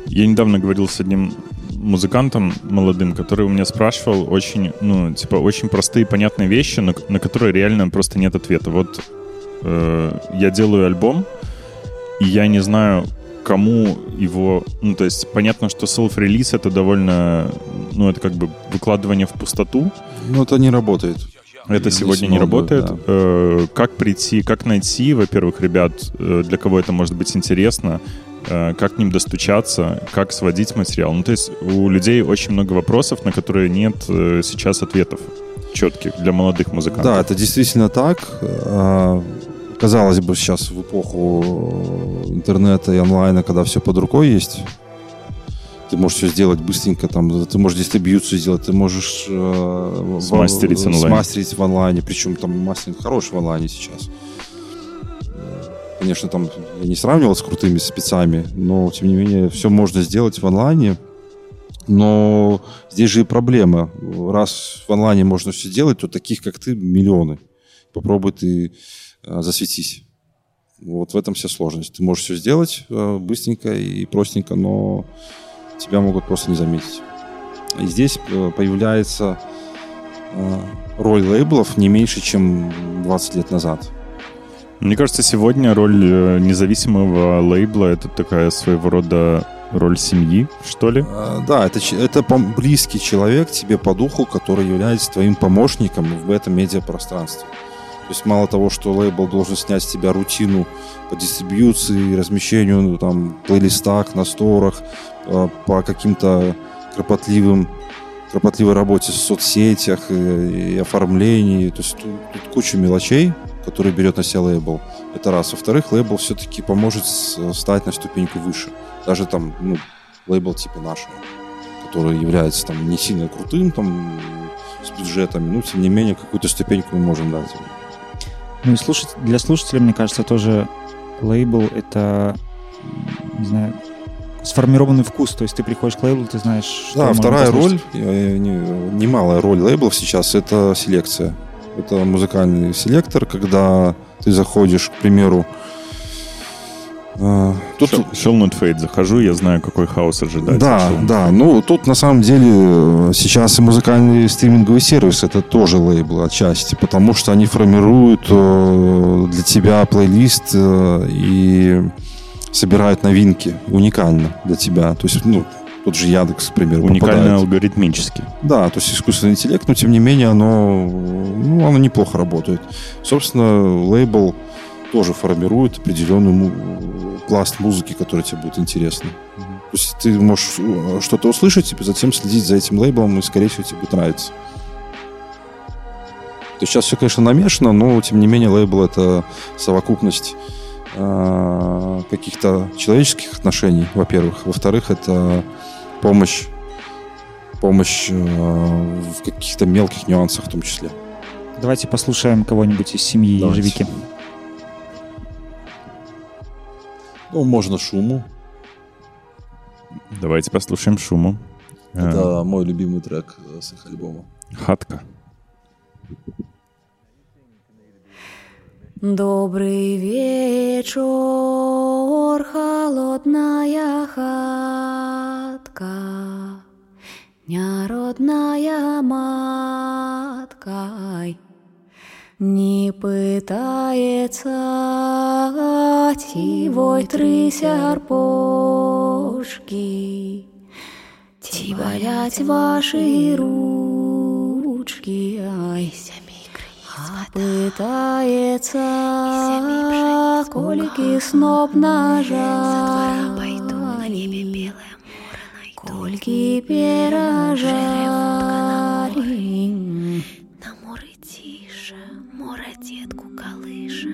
Я недавно говорил с одним музыкантом молодым, который у меня спрашивал очень, ну, типа, очень простые, понятные вещи, на, на которые реально просто нет ответа. Вот э, я делаю альбом, и я не знаю, кому его... Ну, то есть, понятно, что self-релиз — это довольно... Ну, это как бы выкладывание в пустоту. Но это не работает. Это сегодня не работает. да. Э, Как прийти, как найти, во-первых, ребят, э, для кого это может быть интересно, э, как к ним достучаться, как сводить материал. Ну, то есть у людей очень много вопросов, на которые нет э, сейчас ответов четких для молодых музыкантов. Да, это действительно так. Казалось бы, сейчас в эпоху интернета и онлайна, когда все под рукой есть, ты можешь все сделать быстренько, там, ты можешь дистрибьюцию сделать, ты можешь э, в- Смастерить онлайн. смастерить в онлайне, причем там мастеринг хороший в онлайне сейчас. Конечно, там я не сравнивал с крутыми спецами, но тем не менее все можно сделать в онлайне. Но здесь же и проблема. Раз в онлайне можно все делать, то таких, как ты, миллионы. Попробуй ты э, засветись. Вот в этом вся сложность. Ты можешь все сделать э, быстренько и простенько, но тебя могут просто не заметить. И здесь э, появляется э, роль лейблов не меньше, чем 20 лет назад. Мне кажется, сегодня роль э, независимого лейбла — это такая своего рода роль семьи, что ли? Э, Да, это, это близкий человек тебе по духу, который является твоим помощником в этом медиапространстве. То есть мало того, что лейбл должен снять с тебя рутину по дистрибьюции, размещению ну, там, плейлистах, на сторах, э, по каким-то кропотливым кропотливой работе в соцсетях и, и оформлении. То есть тут, тут куча мелочей, которые берет на себя лейбл. Это раз. Во-вторых, лейбл все-таки поможет с- стать на ступеньку выше. Даже там, ну, лейбл типа нашего, который является там не сильно крутым, там, с бюджетами, но тем не менее какую-то ступеньку мы можем дать. Ну и слушать, для слушателя, мне кажется, тоже лейбл — это, не знаю, сформированный вкус. То есть ты приходишь к лейблу, ты знаешь, Да, вторая послушать. роль, не- немалая роль лейблов сейчас, это селекция. Это музыкальный селектор, когда ты заходишь, к примеру, тут, Shall Shall Not Fade захожу, я знаю, какой хаос ожидать. Да, да. Ну, тут на самом деле сейчас и музыкальный стриминговый сервис это тоже лейблы отчасти, потому что они формируют э, для тебя плейлист э, и собирают новинки уникально для тебя. То есть, ну, тот же Яндекс, к примеру, Уникально попадает. алгоритмически. Да, то есть искусственный интеллект, но тем не менее оно, ну, оно неплохо работает. Собственно, лейбл тоже формирует определенный пласт музыки, который тебе будет интересно. То есть ты можешь э, что-то услышать, и затем следить за этим лейблом, и, скорее всего, тебе будет нравиться. То есть сейчас все, конечно, намешано, но тем не менее лейбл это совокупность э, каких-то человеческих отношений, во-первых. Во-вторых, это помощь, помощь э, в каких-то мелких нюансах в том числе. Давайте послушаем кого-нибудь из семьи Давайте. Ежевики. Ну, можно шуму. Давайте послушаем шуму. Это мой любимый трек с их альбома. Хатка. Добрый вечер, холодная хатка, Народная маткой не пытается тивой трысяр пошки, Ти болять ваши ручки, ай, а пытается кольки сноп. Кольки перажали. На море море детку колыша,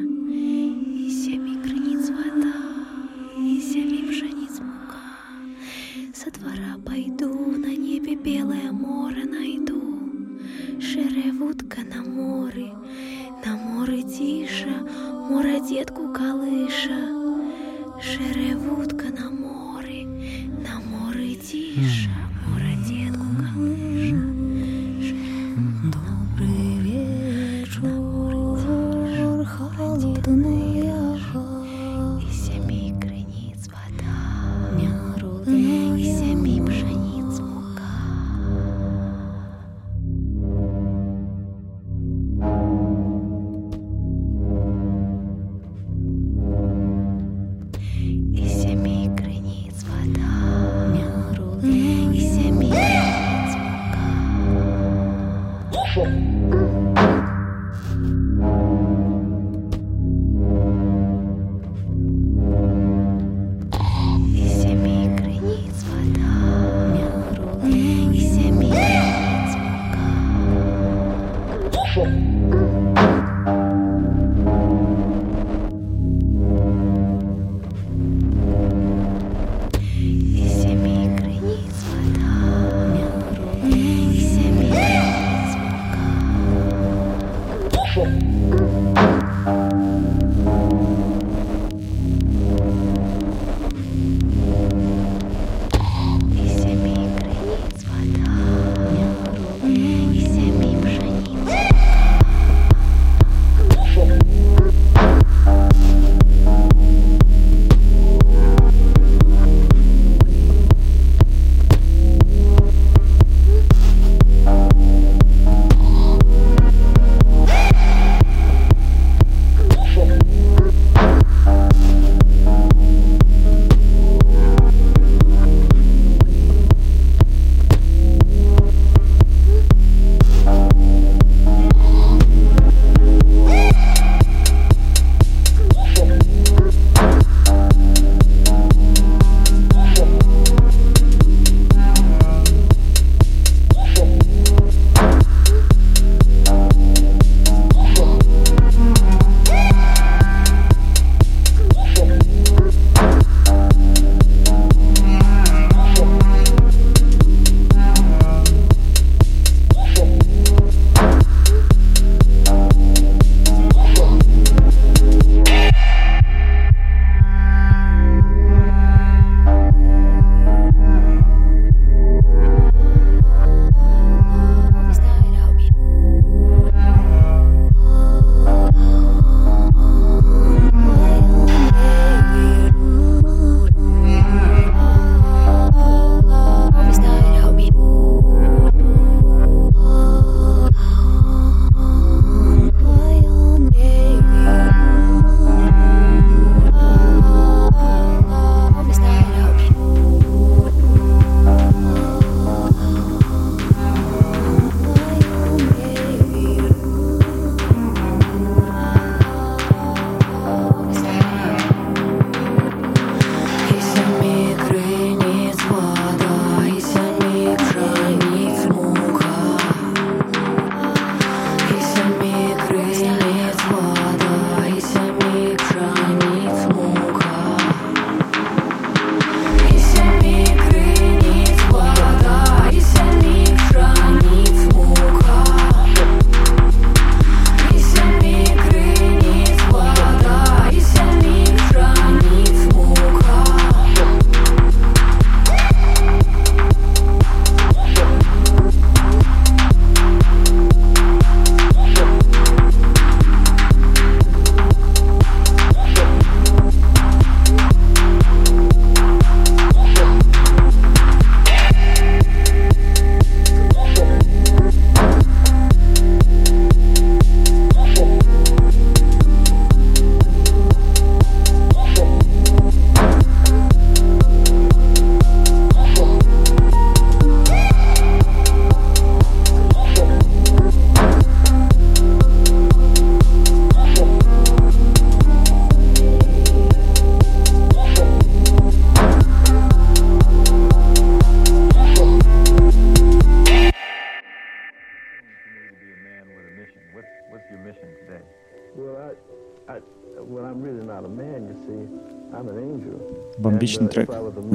Бомбичный трек.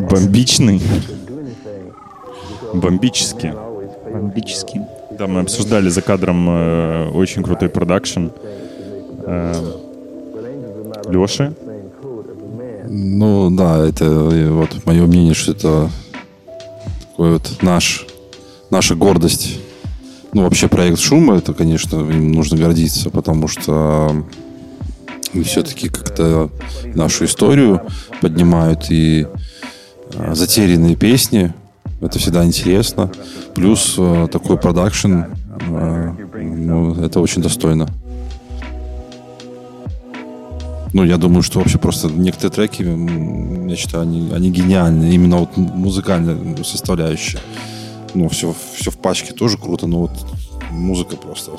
Бомбичный. Бомбический. Бомбический. Да, мы обсуждали за кадром э, очень крутой продакшн. Э, Леши? Ну да, это э, вот мое мнение, что это такой вот наш, наша гордость. Ну, вообще проект Шума, это, конечно, им нужно гордиться, потому что все-таки как-то нашу историю поднимают и э, затерянные песни. Это всегда интересно. Плюс э, такой продакшн, э, ну, это очень достойно. Ну, я думаю, что вообще просто некоторые треки, я считаю, они, они гениальны. Именно вот музыкальная составляющая. Ну, все, все в пачке тоже круто, но вот музыка просто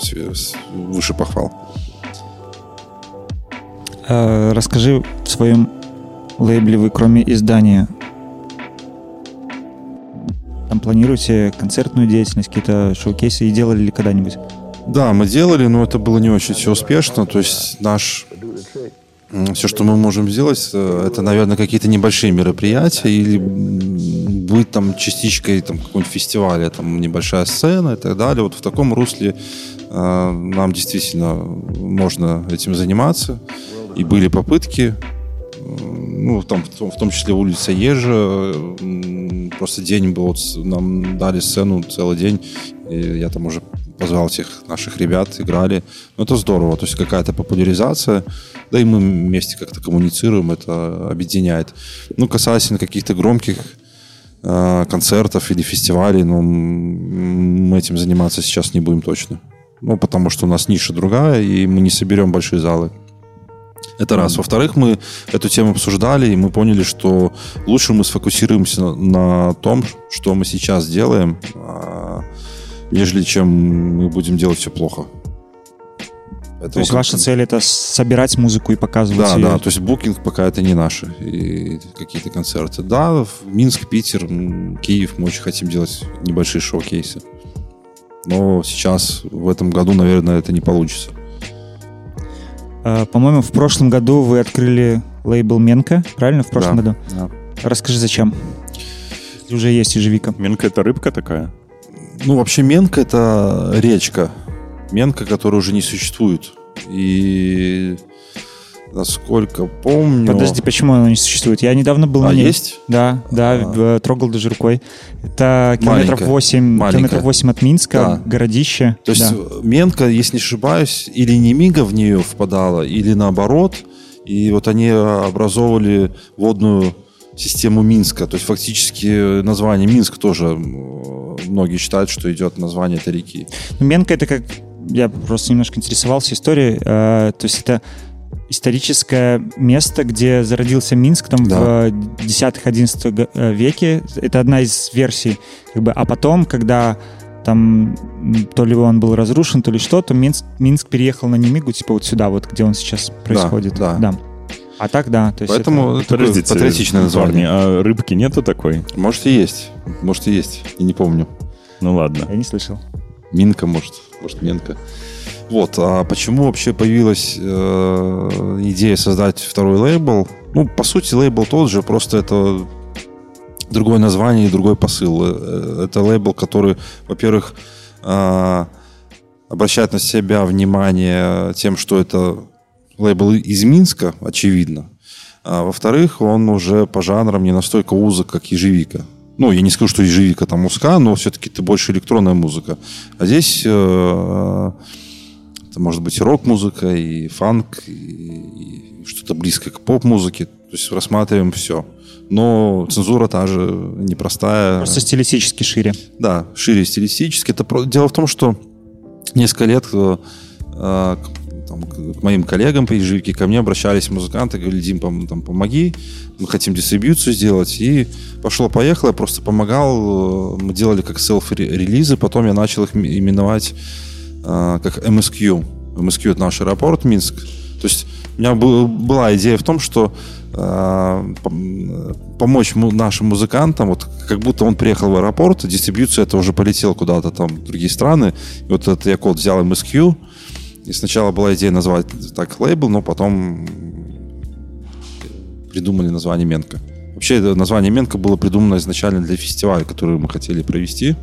выше похвал. Э, Расскажи в своем лейбле вы, кроме издания, там планируете концертную деятельность, какие-то шоу-кейсы и делали ли когда-нибудь? Да, мы делали, но это было не очень все успешно. То есть наш все, что мы можем сделать, э, это, наверное, какие-то небольшие мероприятия или быть там частичкой там, какого-нибудь фестиваля, там небольшая сцена и так далее. Вот в таком русле э, нам действительно можно этим заниматься. И были попытки, ну, там, в том, числе улица Ежа, просто день был, нам дали сцену целый день, я там уже позвал всех наших ребят, играли. Ну, это здорово, то есть какая-то популяризация, да и мы вместе как-то коммуницируем, это объединяет. Ну, касательно каких-то громких э, концертов или фестивалей, ну, мы этим заниматься сейчас не будем точно. Ну, потому что у нас ниша другая, и мы не соберем большие залы. Это раз. Во-вторых, мы эту тему обсуждали, и мы поняли, что лучше мы сфокусируемся на, на том, что мы сейчас делаем, а, нежели чем мы будем делать все плохо. То есть ваша цель это собирать музыку и показывать Да, ее? да, то есть букинг пока это не наши и какие-то концерты. Да, в Минск, Питер, Киев мы очень хотим делать небольшие шоу-кейсы. Но сейчас, в этом году, наверное, это не получится. Э, По-моему, в прошлом году вы открыли лейбл Менка, правильно? В прошлом Да, году. да. Расскажи, зачем? Уже есть ежевика. Минка это рыбка такая? Ну, вообще Менка — это речка. Менка, которая уже не существует. И насколько помню... Подожди, почему оно не существует? Я недавно был А на ней. есть? Да, да, А. в- трогал даже рукой. Это километров Маленькая. 8, Маленькая. километров 8 от Минска, Да. городище. То есть Да. Менка, если не ошибаюсь, или не Мига в нее впадала, или наоборот. И вот они образовывали водную систему Минска. То есть фактически название Минск тоже многие считают, что идет название этой реки. Ну, Менка это как... Я просто немножко интересовался историей. э, то есть это историческое место, где зародился Минск там Да. в 10-11 г- э, веке. Это одна из версий. Как бы, а потом, когда там то ли он был разрушен, то ли что, то Минск, Минск переехал на Немигу, типа вот сюда, вот где он сейчас происходит. да. А так да. То есть Поэтому это такое Подождите, патриотичное название. а рыбки нету такой? Может и есть. Может и есть. Я не помню. Ну ладно. это- Я не слышал. Минка, может. Может, Менка. Вот, а почему вообще появилась э, идея создать второй лейбл? Ну, по сути, лейбл тот же, просто это другое название и другой посыл. Э, Это лейбл, который, во-первых, э, обращает на себя внимание тем, что это лейбл из Минска, очевидно. А во-вторых, он уже по жанрам не настолько узок, как ежевика. Ну, я не скажу, что ежевика там узка, но все-таки это больше электронная музыка. А здесь э, это может быть и рок-музыка, и фанк, и, и что-то близкое к поп-музыке. То есть рассматриваем все. Но цензура та же непростая. Просто стилистически шире. Да, шире стилистически. Это про- Дело в том, что несколько лет э, к, там, к- моим коллегам по ежевике ко мне обращались музыканты, говорили, Дим, пом- там, помоги, мы хотим дистрибьюцию сделать. И пошло-поехало, я просто помогал. э, Мы делали как селф-релизы, потом я начал их именовать как MSQ. MSQ — это наш аэропорт Минск. То есть у меня был- была идея в том, что э, пом- помочь нашим музыкантам, вот как будто он приехал в аэропорт, дистрибьюция это уже полетел куда-то там в другие страны. И вот этот я код взял MSQ, И сначала была идея назвать так лейбл, но потом придумали название Менка. Вообще, это название Менка было придумано изначально для фестиваля, который мы хотели провести.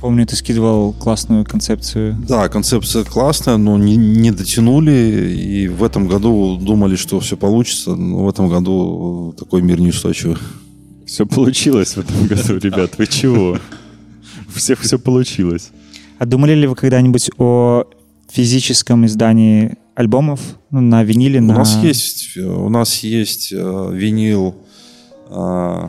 Помню, ты скидывал классную концепцию. Да, концепция классная, но не, не дотянули. И в этом году думали, что все получится. Но в этом году такой мир неустойчивый. Все получилось в этом году, ребят. Вы чего? У всех все получилось. А думали ли вы когда-нибудь о физическом издании альбомов ну, на виниле? У на... нас есть, у нас есть э, винил. э,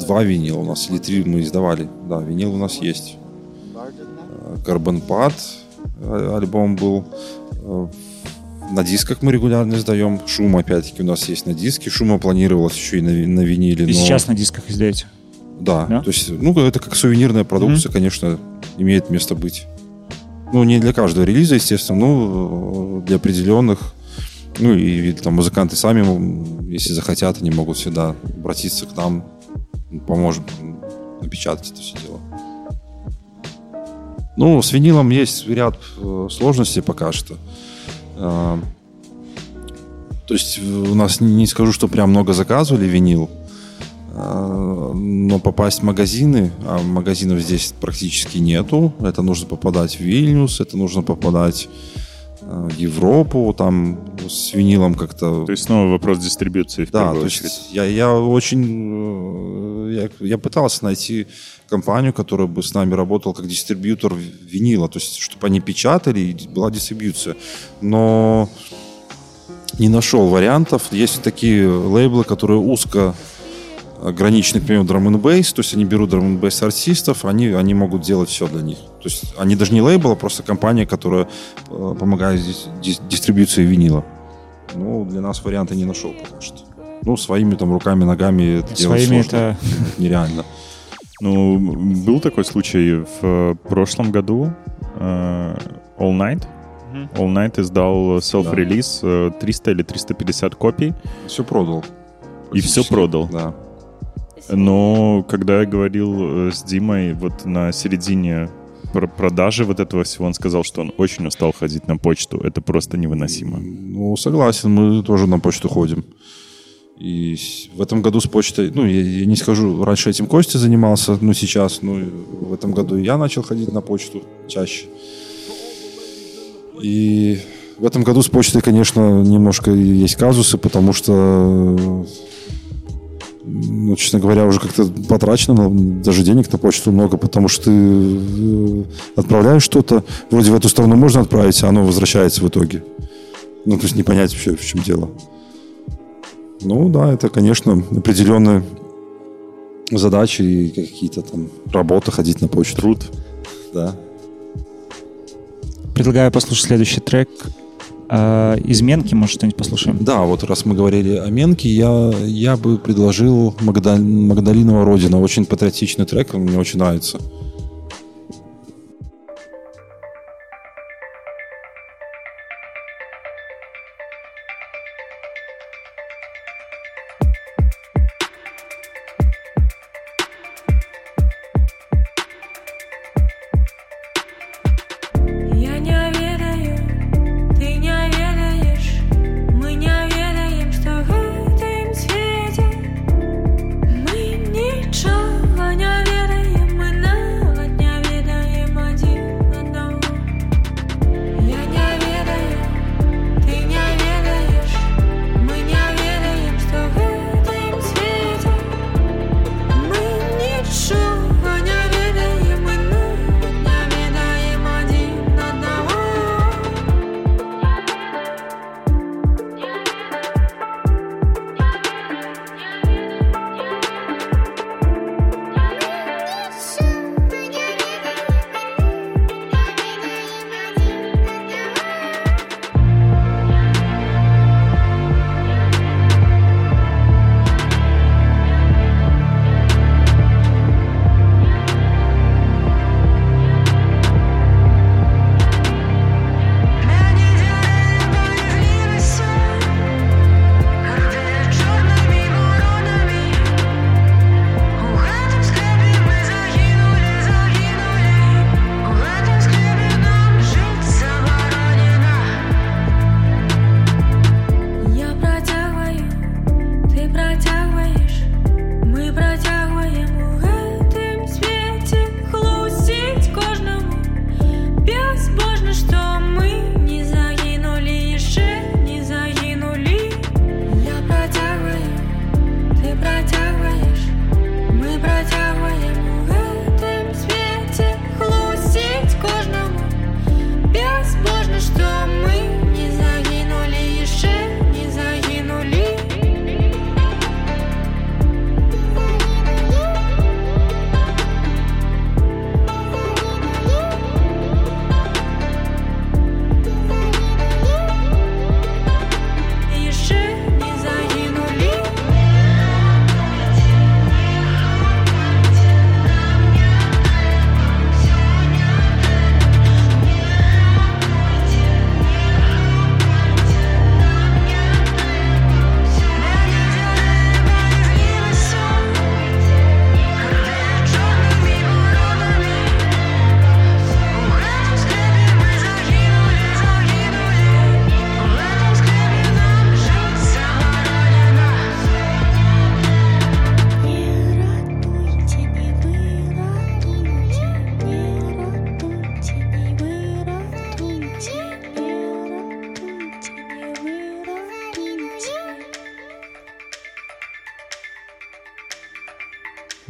два винила у нас, или три мы издавали. Да, винил у нас есть. Карбонпад э, альбом был. Э, На дисках мы регулярно издаем. Шум, опять-таки, у нас есть на диске. Шума планировалось еще и на, на виниле. И но- сейчас на дисках издаете? Да, Да? то есть, ну, это как сувенирная продукция, конечно, имеет место быть. Ну, не для каждого релиза, естественно, но э, для определенных. Ну, и там музыканты сами, если захотят, они могут всегда обратиться к нам, поможем м, напечатать это все дело. Ну, с винилом есть ряд э, сложностей пока что. Э, То есть э, у нас не скажу, что прям много заказывали винил, а, но попасть в магазины, а магазинов здесь практически нету. Это нужно попадать в Вильнюс, это нужно попадать э, Европу, там с винилом как-то. То есть снова вопрос дистрибуции в да, то очередь. есть я, я очень... э, Я, я пытался найти компанию, которая бы с нами работала как дистрибьютор винила, то есть чтобы они печатали и была дистрибьюция. Но не нашел вариантов. Есть такие лейблы, которые узко ограничены, к примеру, drum and bass, то есть они берут drum and bass артистов, они, они могут делать все для них. То есть они даже не лейбл, а просто компания, которая э, помогает дис- дис- дистрибьюции винила. Ну, для нас варианта не нашел пока что. Ну, своими там руками, ногами это делать Своими сложно. это... <laughs> нереально. Ну, был такой случай в прошлом году. э, All Night. All Night издал self-релиз э, 300 или 350 копий. Все продал. И все продал. Да. Но когда я говорил э, с Димой вот на середине про продажи вот этого всего, он сказал, что он очень устал ходить на почту. Это просто невыносимо. Ну, согласен, мы тоже на почту ходим. И в этом году с почтой, ну, я, я не скажу, раньше этим Костя занимался, ну, сейчас, ну, в этом году я начал ходить на почту чаще. И в этом году с почтой, конечно, немножко есть казусы, потому что, ну, честно говоря, уже как-то потрачено даже денег на почту много, потому что ты э, отправляешь что-то, вроде в эту сторону можно отправить, а оно возвращается в итоге. Ну, то есть не понять вообще, в чем дело. Ну, да, это, конечно, определенные задачи и какие-то там работы ходить на почту. Труд. Да. Предлагаю послушать следующий трек. А, Из Менки, может, что-нибудь послушаем? Да, вот раз мы говорили о Менке, я, я бы предложил Магда- Магдалинова Родина. Очень патриотичный трек, мне очень нравится.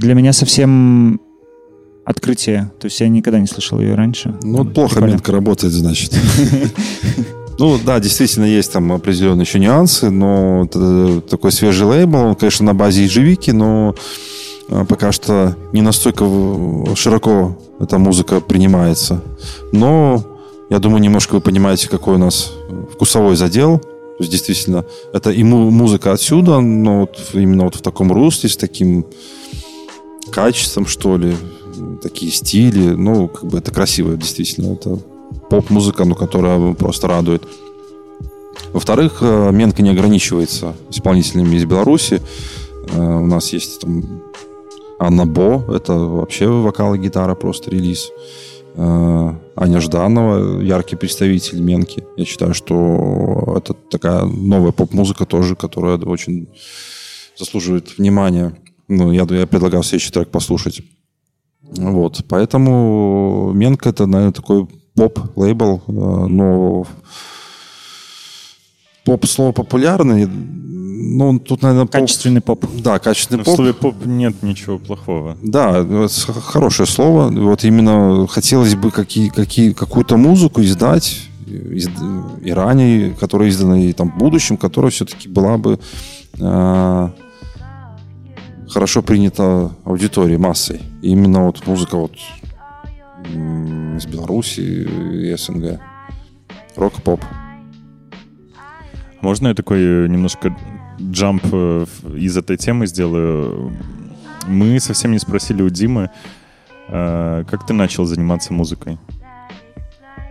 Для меня совсем открытие. То есть я никогда не слышал ее раньше. Ну, вот плохо Прикольно. метка работает, значит. <laughs> Ну, да, действительно, есть там определенные еще нюансы, но это такой свежий лейбл, он, конечно, на базе ежевики, но а, пока что не настолько широко эта музыка принимается. Но, я думаю, немножко вы понимаете, какой у нас вкусовой задел. То есть, действительно, это и му- музыка отсюда, но вот именно вот в таком русле, с таким качеством, что ли, такие стили. Ну, как бы это красиво, действительно. Это поп-музыка, ну, которая просто радует. Во-вторых, э, Менка не ограничивается исполнителями из Беларуси. Э, У нас есть там Анна Бо, это вообще вокал и гитара, просто релиз. Э, Аня Жданова, яркий представитель Менки. Я считаю, что это такая новая поп-музыка тоже, которая очень заслуживает внимания. Ну, я, я предлагал следующий трек послушать. Вот, поэтому Менка это, наверное, такой поп-лейбл, э, но поп слово популярный, ну, тут, наверное, поп- Качественный поп. Да, качественный В поп. слове поп нет ничего плохого. Да, хорошее слово. Вот именно хотелось бы какие, какие, какую-то музыку издать из- и ранее, которая издана и там в будущем, которая все-таки была бы э, хорошо принята аудиторией, массой. И именно вот музыка вот из Беларуси и СНГ. Рок-поп. Можно я такой э, немножко джамп э, из этой темы сделаю? Мы совсем не спросили у Димы, э, как ты начал заниматься музыкой?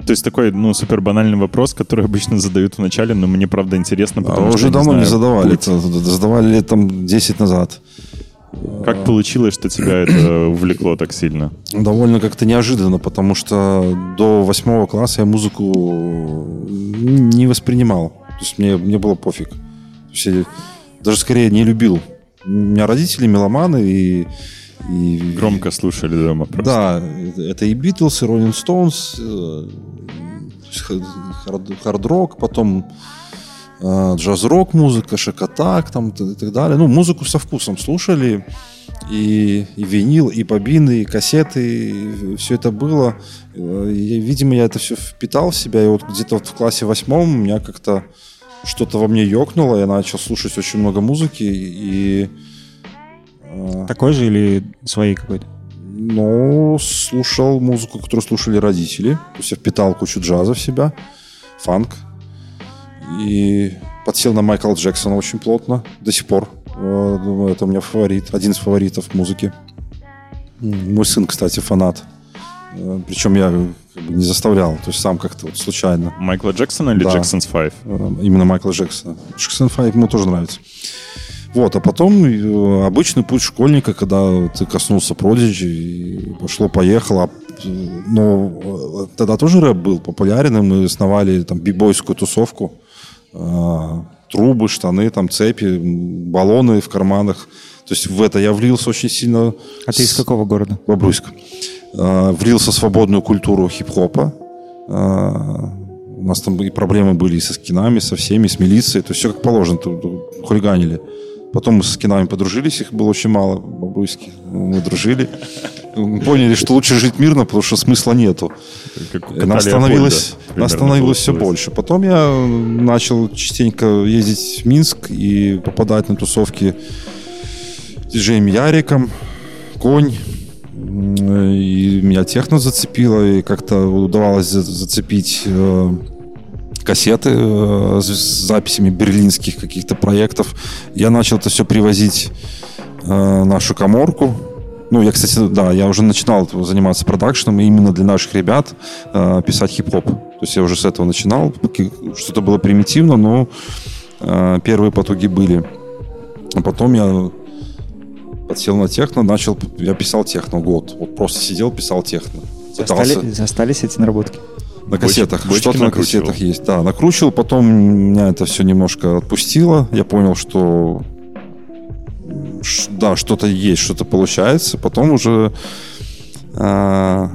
То есть такой, ну, супер банальный вопрос, который обычно задают в начале, но мне правда интересно, А потому что уже давно не знаю задавали. путь. Это задавали лет там 10 назад. Как получилось, что тебя это увлекло так сильно? довольно как-то неожиданно, потому что до восьмого класса я музыку не воспринимал. То есть мне, мне было пофиг. То есть я даже скорее не любил. У меня родители меломаны и... и Громко слушали дома просто. Да, это- и Битлз, и Роллинг Стоунс, хард-рок, потом джаз-рок музыка, шакатак там и так далее. Ну, музыку со вкусом слушали. И, и винил, и бобины, и кассеты, все это было. Э, и, видимо, я это все впитал в себя. И вот где-то вот в классе восьмом у меня как-то что-то во мне ёкнуло. Я начал слушать очень много музыки. И э, Такой же или своей какой-то? ну, слушал музыку, которую слушали родители. То есть я впитал кучу джаза в себя, фанк. И подсел на Майкла Джексона очень плотно. До сих пор. Э, Думаю, это у меня фаворит. Один из фаворитов музыки. Мой сын, кстати, фанат. Э, Причем я как бы не заставлял. То есть сам как-то вот случайно. Майкла Джексона или Да. Джексон's Five? Э, Именно Майкла Джексона. Джексон 5 ему тоже нравится. Вот, а потом обычный путь школьника, когда ты коснулся Prodigy и пошло-поехало. А, Но тогда тоже рэп был популярен, и мы основали там бибойскую тусовку. Э, Трубы, штаны, там цепи, баллоны в карманах. То есть в это я влился очень сильно. А ты из с- какого города? Бобруйск. Э, Влился в свободную культуру хип-хопа. Э, У нас там и проблемы были и со скинами, со всеми, с милицией. То есть все как положено, хулиганили. Потом мы со скинами подружились, их было очень мало в Бобруйске. Мы дружили. Поняли, что лучше жить мирно, потому что смысла нету. Как нас становилось, нас становилось все больше. Потом я начал частенько ездить в Минск и попадать на тусовки с диджеем Яриком, Конь. И меня техно зацепило, и как-то удавалось за- зацепить э, кассеты э, с записями берлинских каких-то проектов. Я начал это все привозить э, нашу коморку. Ну, я, кстати, да, я уже начинал заниматься продакшеном и именно для наших ребят э, писать хип-хоп. То есть я уже с этого начинал. Что-то было примитивно, но э, первые потуги были. А потом я подсел на техно, начал, я писал техно год. Вот просто сидел, писал техно. Пытался Застали- Застались эти наработки? на кассетах. бочки Что-то на накручивал. кассетах есть. Да, накручивал, потом меня это все немножко отпустило. Я понял, что да, что-то есть, что-то получается. Потом уже а,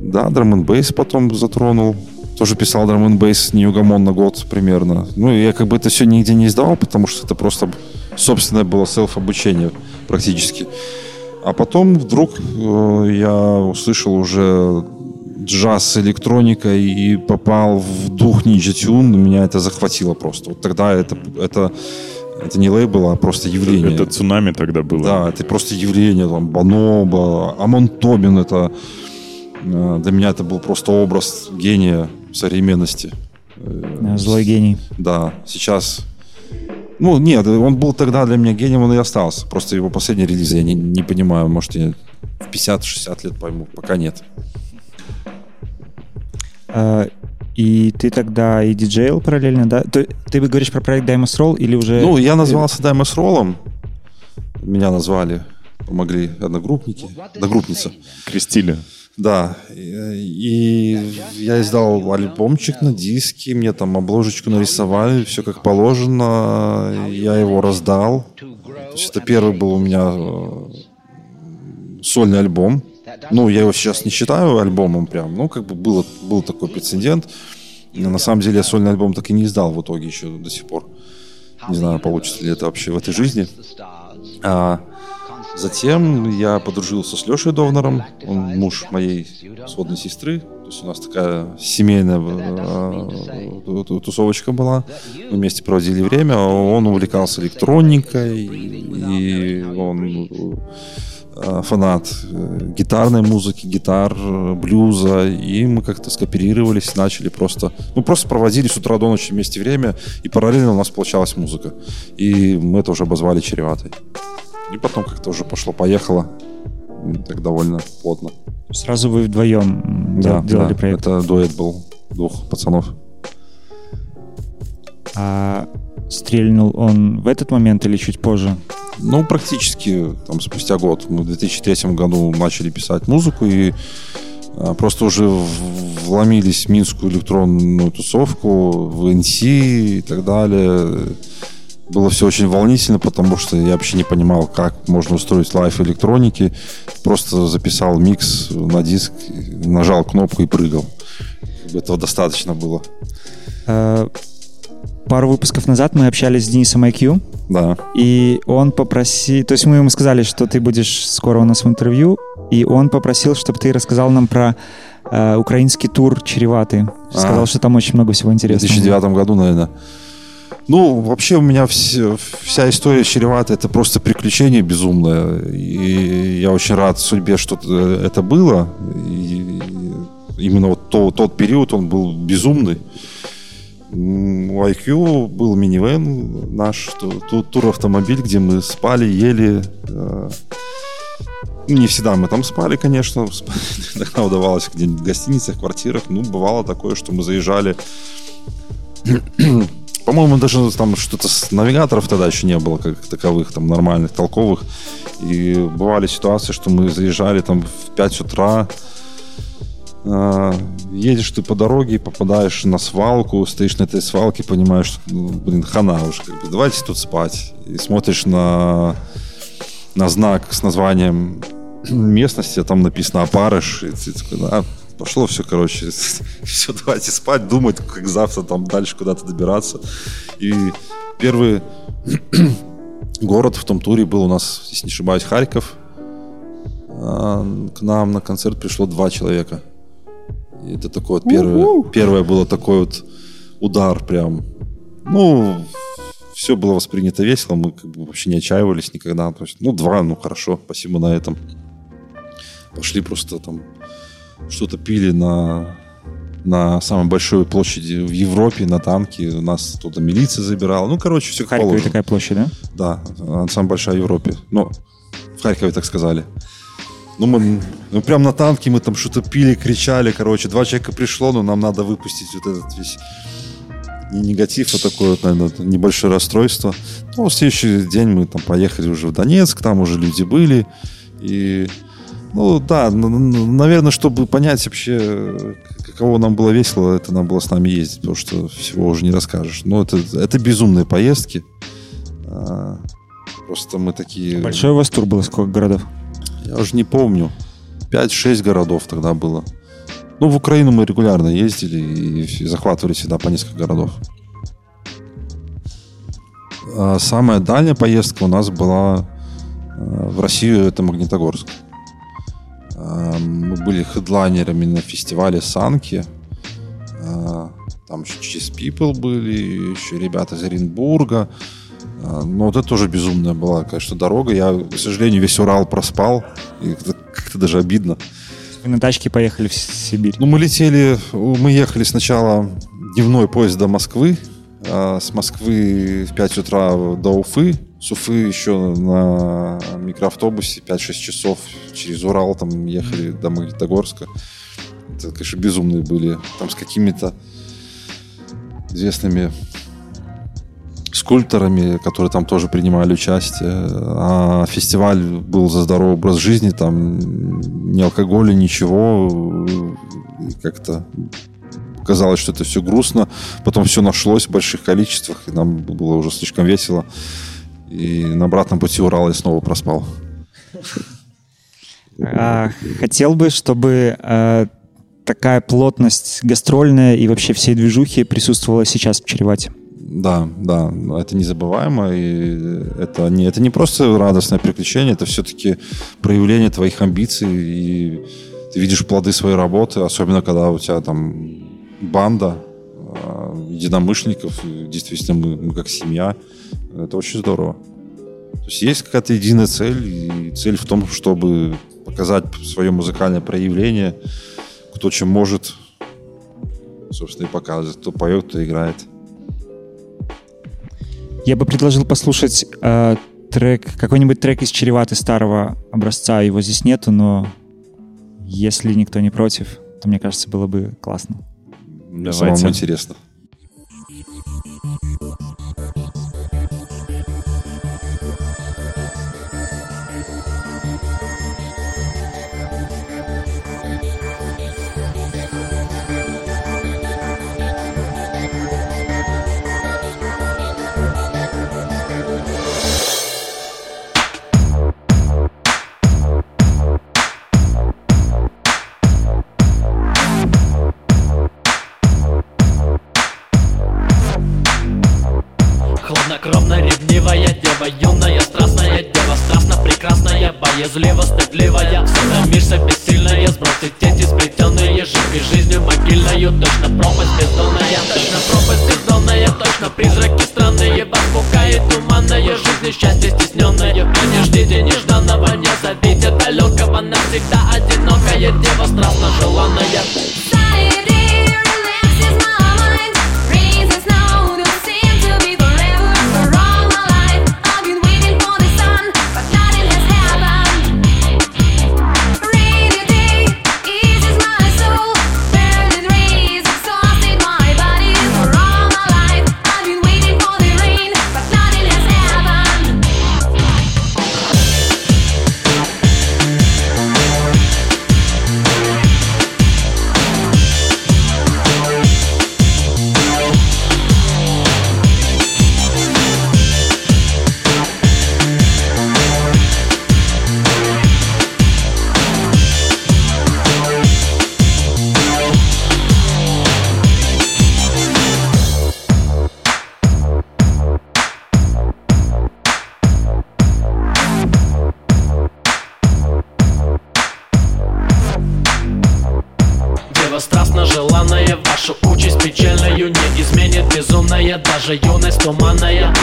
да, драм н бейс потом затронул. Тоже писал драм н бейс неугомон на год примерно. Ну, я как бы это все нигде не издавал, потому что это просто собственное было селф-обучение. практически. А потом вдруг э, я услышал уже джаз с электроникой и попал в дух Ninja Tune, меня это захватило просто. Вот тогда это, это, это не лейбл, а просто явление. Это цунами тогда было. Да, это просто явление, там, Баноба, Амон Тобин, это э, для меня это был просто образ гения современности. Злой гений. Да, сейчас... Ну, нет, он был тогда для меня гением, он и остался. Просто его последний релиз я не, не понимаю, может, я в 50-60 лет пойму, пока нет. И ты тогда и диджейл параллельно, да? То- Ты говоришь про проект Diamond Roll или уже... Ну, я назвался Даймос Роллом. Меня назвали, помогли одногруппники, одногруппница. Крестили. Да, и, и я издал альбомчик на диске, мне там обложечку нарисовали, все как положено, я его раздал. То есть это первый был у меня э, сольный альбом. Ну, я его сейчас не считаю альбомом прям, ну, как бы было, был такой прецедент. На самом деле я сольный альбом так и не издал в итоге еще до сих пор. Не знаю, получится ли это вообще в этой жизни. А затем я подружился с Лешей Довнером, он муж моей сводной сестры. То есть у нас такая семейная э, ту- тусовочка была. Мы вместе проводили время. Он увлекался электроникой, и он э, фанат э, гитарной музыки, гитар, э, блюза, и мы как-то скооперировались, начали просто, ну просто проводили с утра до ночи вместе время, и параллельно у нас получалась музыка, и мы это уже обозвали чреватой. И потом как-то уже пошло-поехало, так довольно плотно. Сразу вы вдвоем Да, делали да, проект. это дуэт был двух пацанов. А стрельнул он в этот момент или чуть позже? Ну, практически там спустя год. Мы в 2003 году начали писать музыку и а, просто уже вломились в минскую электронную тусовку, в NC и так далее. Было все очень волнительно, потому что я вообще не понимал, как можно устроить лайф электроники. Просто записал микс на диск, нажал кнопку и прыгал. Этого достаточно было. А, Пару выпусков назад мы общались с Денисом IQ, Да. и он попросил... То есть мы ему сказали, что ты будешь скоро у нас в интервью, и он попросил, чтобы ты рассказал нам про э, украинский тур «Чреватый». Сказал, А. что там очень много всего В интересного. 2009 году, наверное. Ну, вообще у меня все- вся история с Чреватой это просто приключение безумное. И я очень рад судьбе, что это было. И именно вот то- тот период, он был безумный. У IQ был минивэн наш, ту- ту- тур-автомобиль, где мы спали, ели. э, Не всегда мы там спали, конечно. <laughs> Иногда удавалось где-нибудь в гостиницах, квартирах. Ну, бывало такое, что мы заезжали <clears throat> по-моему, даже там что-то с навигаторов тогда еще не было, как таковых, там, нормальных, толковых. И бывали ситуации, что мы заезжали там в 5 утра, едешь ты по дороге попадаешь на свалку, стоишь на этой свалке, понимаешь, что, ну, блин, хана уже, как бы, давайте тут спать. И смотришь на, на знак с названием местности, а там написано «Опарыш», и ты такой, да, пошло все, короче, <laughs> все, давайте спать, думать, как завтра там дальше куда-то добираться. И первый <clears throat> город в том туре был у нас, если не ошибаюсь, Харьков. А, К нам на концерт пришло два человека. Это такое вот первое, первое было такой вот удар прям. Ну, все было воспринято весело, мы как бы вообще не отчаивались никогда. То есть, ну, два, ну хорошо, спасибо на этом. Пошли просто там что-то пили на, на самой большой площади в Европе, на танке. Нас туда милиция забирала. Ну, короче, все как Харькове положено. такая площадь, да? Да, самая большая в Европе. Ну, в Харькове так сказали. Ну, мы ну, прям на танке мы там что-то пили, кричали, короче. Два человека пришло, но нам надо выпустить вот этот весь не негатив, а такое, вот, наверное, небольшое расстройство. Ну, в следующий день мы там поехали уже в Донецк, там уже люди были. И, ну, да, наверное, чтобы понять вообще, каково нам было весело, это нам было с нами ездить, потому что всего уже не расскажешь. Но это, это безумные поездки. А, Просто мы такие... Большой у вас тур было, сколько городов? Я уже не помню. 5-6 городов тогда было. Ну, в Украину мы регулярно ездили и захватывали всегда по несколько городов. А самая дальняя поездка у нас была Э, В Россию это Магнитогорск. Э, Мы были хедлайнерами на фестивале Санки. Э, Там еще Cheese People были, еще ребята из Оренбурга. Э, Но вот это тоже безумная была, конечно, дорога. Я, к сожалению, весь Урал проспал. И как-то- как-то даже обидно. Вы на тачке поехали в Сибирь. Ну, мы летели, мы ехали сначала дневной поезд до Москвы, а с Москвы в 5 утра до Уфы, с Уфы еще на микроавтобусе 5-6 часов через Урал там ехали до Магнитогорска. Это, конечно, безумные были. Там с какими-то известными скульпторами, которые там тоже принимали участие. А фестиваль был за здоровый образ жизни, там ни алкоголя, ничего. Как-то казалось, что это все грустно. Потом все нашлось в больших количествах, и нам было уже слишком весело. И на обратном пути Урал я снова проспал. А, хотел бы, чтобы э, такая плотность гастрольная и вообще всей движухи присутствовала сейчас в Чревате. Да, да, это незабываемо, и это не, это не просто радостное приключение, это все-таки проявление твоих амбиций, и ты видишь плоды своей работы, особенно когда у тебя там банда э, единомышленников, действительно мы, мы как семья, это очень здорово. То есть есть какая-то единая цель, и цель в том, чтобы показать свое музыкальное проявление, кто чем может, собственно, и показывает, кто поет, кто играет. Я бы предложил послушать э, трек, какой-нибудь трек из Чреваты старого образца. Его здесь нету, но если никто не против, то мне кажется, было бы классно. Давайте. самому интересно.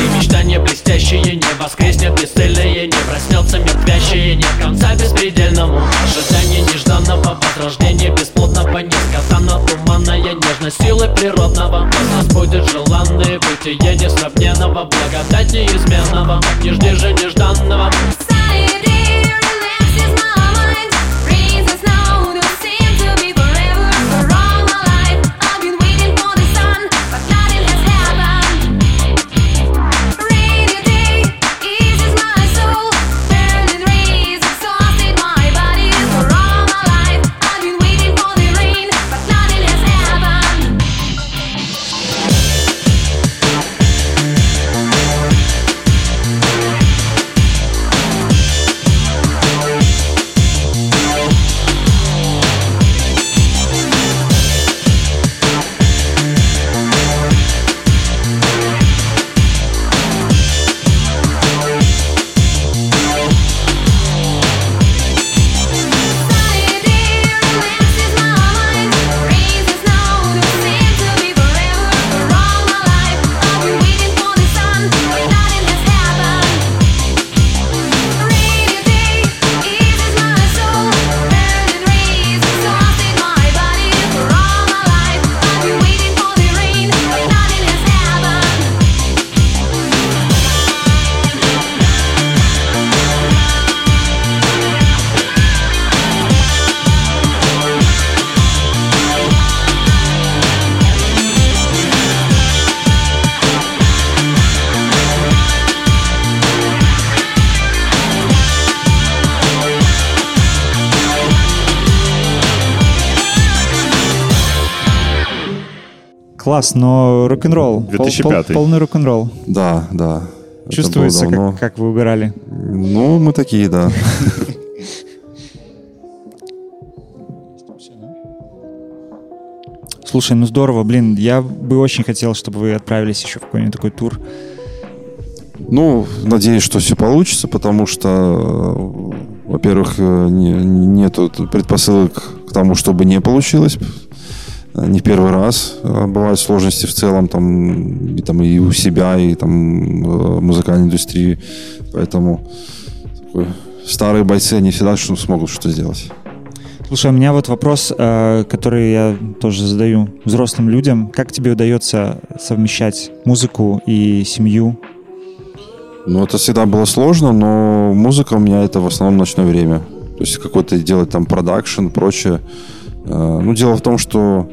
Мечтания блестящие не воскреснет бесцельное Не проснется мертвящее, нет конца беспредельному. Ожидание нежданного возрождения бесплотного Несказанно туманная нежность силы природного. Вас нас будет желанное бытие несравненного Благодать неизменного, не жди же нежданного. Happened. Класс, но рок-н-ролл. Пол- 2005. пол- полный рок-н-ролл. Да, да. Чувствуется, как, как вы угорали. Ну, мы такие, да. <laughs> Слушай, ну здорово, блин, я бы очень хотел, чтобы вы отправились еще в какой-нибудь такой тур. Ну, надеюсь, что все получится, потому что, э, во-первых, э, не, нету предпосылок к тому, чтобы не получилось. Не первый раз э, бывают сложности в целом там и, там, и у себя, и там э, в музыкальной индустрии. Поэтому такой, старые бойцы, они всегда что- смогут что-то сделать. Слушай, у меня вот вопрос, э, который я тоже задаю взрослым людям. Как тебе удается совмещать музыку и семью? Ну, это всегда было сложно, но музыка у меня это в основном ночное время. То есть какой-то делать там продакшн, прочее. Э, Ну, дело в том, что,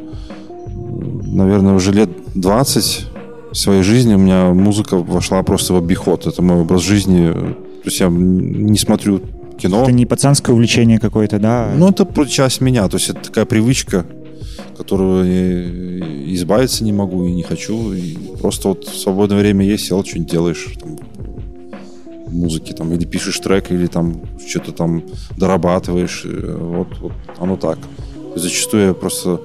наверное, уже лет 20 в своей жизни у меня музыка вошла просто в обиход. Это мой образ жизни. То есть я не смотрю кино. Это не пацанское увлечение какое-то, да? Ну, это часть меня. То есть это такая привычка, которую я избавиться не могу и не хочу. И просто вот в свободное время есть, сел, что-нибудь делаешь. Там, музыки там, или пишешь трек, или там что-то там дорабатываешь. э, Вот, вот оно так. Зачастую я просто...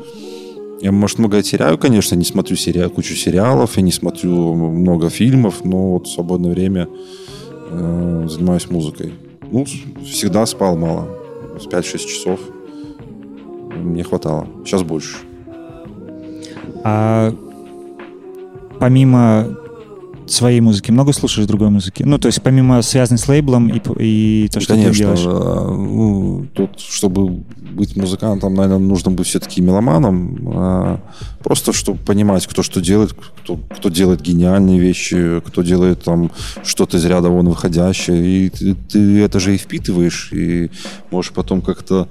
Я, может, много теряю, конечно, не смотрю сериал, кучу сериалов, я не смотрю много фильмов, но вот в свободное время э, занимаюсь музыкой. Ну, всегда спал мало. С 5-6 часов мне хватало. Сейчас больше. А помимо своей музыки, много слушаешь другой музыки? Ну, то есть помимо связанной с лейблом и, и то, что ты Конечно, делаешь? э, ну, тут, чтобы быть музыкантом, наверное, нужно быть все-таки меломаном. а, Просто, чтобы понимать, кто что делает, кто, кто делает гениальные вещи, кто делает там что-то из ряда вон выходящее. И ты, ты это же и впитываешь, и можешь потом как-то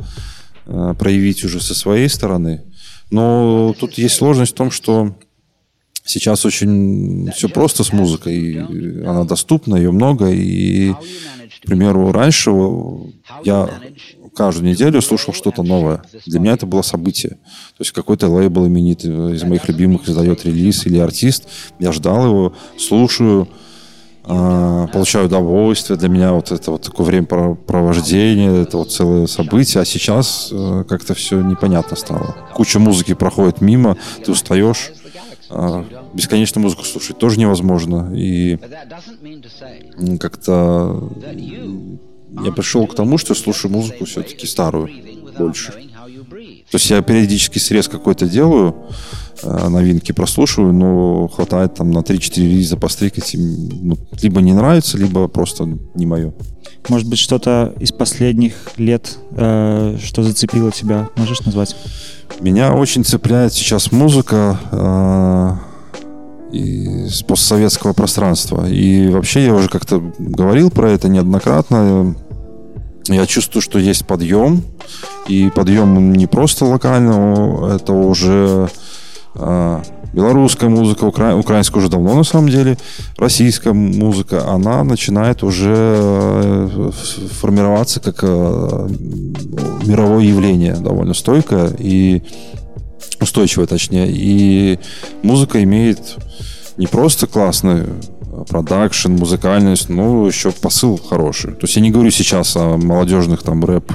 э, проявить уже со своей стороны. Но тут есть сложность в том, что сейчас очень все просто с музыкой. Она доступна, ее много. И, к примеру, раньше я каждую неделю слушал что-то новое. Для меня это было событие. То есть какой-то лейбл именитый из моих любимых издает релиз или артист. Я ждал его, слушаю, а, получаю удовольствие. Для меня вот это вот такое времяпровождение, это вот целое событие. А сейчас э, как-то все непонятно стало. Куча музыки проходит мимо, ты устаешь. А, Бесконечно музыку слушать тоже невозможно. И как-то я пришел к тому, что слушаю музыку все-таки старую больше. То есть я периодически срез какой-то делаю, новинки прослушиваю, но хватает там на 3-4 релиза пострикать. ну, либо не нравится, либо просто не мое. Может быть, что-то из последних лет, э, что зацепило тебя, можешь назвать? Меня очень цепляет сейчас музыка э, из постсоветского пространства. И вообще я уже как-то говорил про это неоднократно. Я чувствую, что есть подъем. И подъем не просто локально, это уже э, белорусская музыка, укра... украинская уже давно на самом деле, российская музыка, она начинает уже э, формироваться как э, мировое явление довольно стойкое и устойчивое, точнее. И музыка имеет не просто классный э, продакшн, музыкальность, но еще посыл хороший. То есть я не говорю сейчас о молодежных там рэп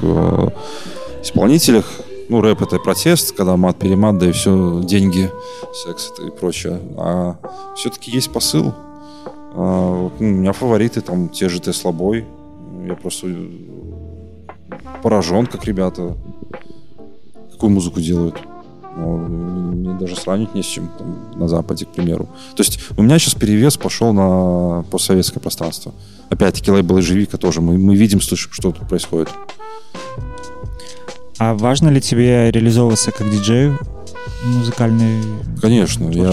исполнителях. Ну, рэп это протест, когда мат-перемат, да и все, деньги, секс это и прочее. А все-таки есть посыл. А, ну, у меня фавориты там те же Т слабой. Я просто э, поражен, как ребята какую музыку делают. Ну, мне даже сравнить не с чем там, на Западе, к примеру. То есть у меня сейчас перевес пошел на постсоветское пространство. Опять-таки лейбл Ежевика тоже. Мы, мы видим, слышим, что тут происходит. А важно ли тебе реализовываться как диджею музыкальной? Конечно. Я,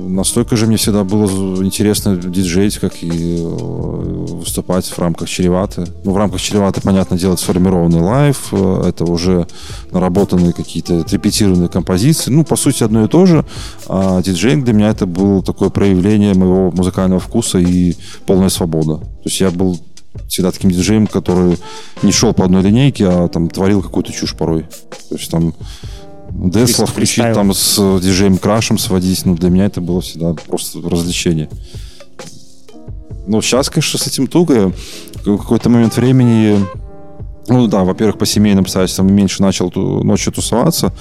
настолько же мне всегда было интересно диджеить, как и э, выступать в рамках чреваты. Ну, в рамках чреваты, понятно, делать сформированный лайв. э, Это уже наработанные какие-то отрепетированные композиции. Ну, по сути, одно и то же. А диджеинг для меня это было такое проявление моего музыкального вкуса и полная свобода. То есть я был всегда таким диджеем, который не шел по одной линейке, а там творил какую-то чушь порой. То есть там Десла включить там с диджеем Крашем сводить, ну, для меня это было всегда просто развлечение. Но сейчас, конечно, с этим туго. В какой-то момент времени, ну да, во-первых, по семейным обстоятельствам меньше начал ночью тусоваться.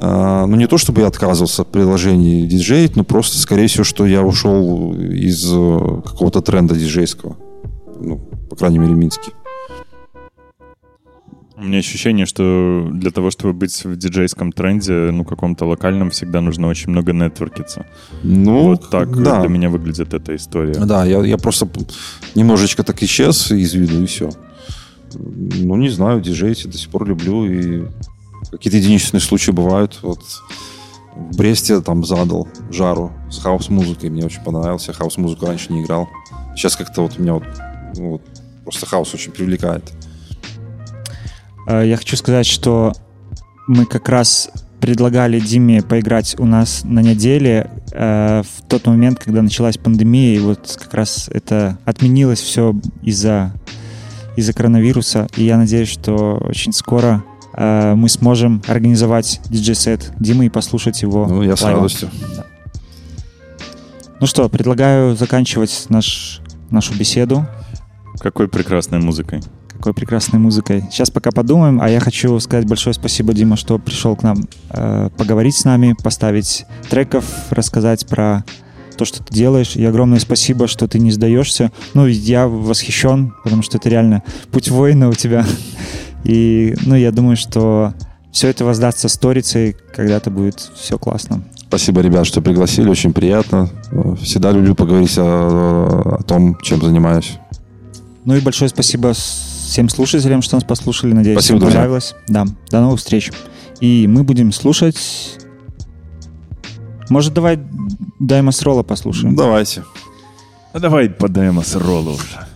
А, ну, не то, чтобы я отказывался от приложений диджеить, но просто, скорее всего, что я ушел из э, какого-то тренда диджейского. Ну, по крайней мере, Минске. У меня ощущение, что для того, чтобы быть в диджейском тренде, ну, каком-то локальном, всегда нужно очень много нетворкиться. Ну, вот так да. для меня выглядит эта история. Да, я, я просто немножечко так исчез из виду, и все. Ну, не знаю, диджеить я до сих пор люблю, и какие-то единичные случаи бывают. Вот в Бресте там задал жару с хаос-музыкой, мне очень понравился. Хаос-музыку раньше не играл. Сейчас как-то вот меня вот, вот просто хаос очень привлекает. Э, Я хочу сказать, что мы как раз предлагали Диме поиграть у нас на неделе э, в тот момент, когда началась пандемия, и вот как раз это отменилось все из-за из-за коронавируса, и я надеюсь, что очень скоро э, мы сможем организовать диджей-сет Димы и послушать его. Ну, я с радостью. Ну что, предлагаю заканчивать наш, нашу беседу. Какой прекрасной музыкой. Какой прекрасной музыкой. Сейчас пока подумаем, а я хочу сказать большое спасибо, Дима, что пришел к нам э, поговорить с нами, поставить треков, рассказать про то, что ты делаешь. И огромное спасибо, что ты не сдаешься. Ну, я восхищен, потому что это реально путь воина у тебя. <laughs> И, ну, я думаю, что все это воздастся сторицей, когда-то будет все классно. Спасибо, ребят, что пригласили, очень приятно. Всегда люблю поговорить о, о том, чем занимаюсь. Ну и большое спасибо всем слушателям, что нас послушали. Надеюсь, Спасибо, друзья. понравилось. Да, до новых встреч. И мы будем слушать... Может, давай Даймас Ролла послушаем? Давайте. А давай подаем роллу уже.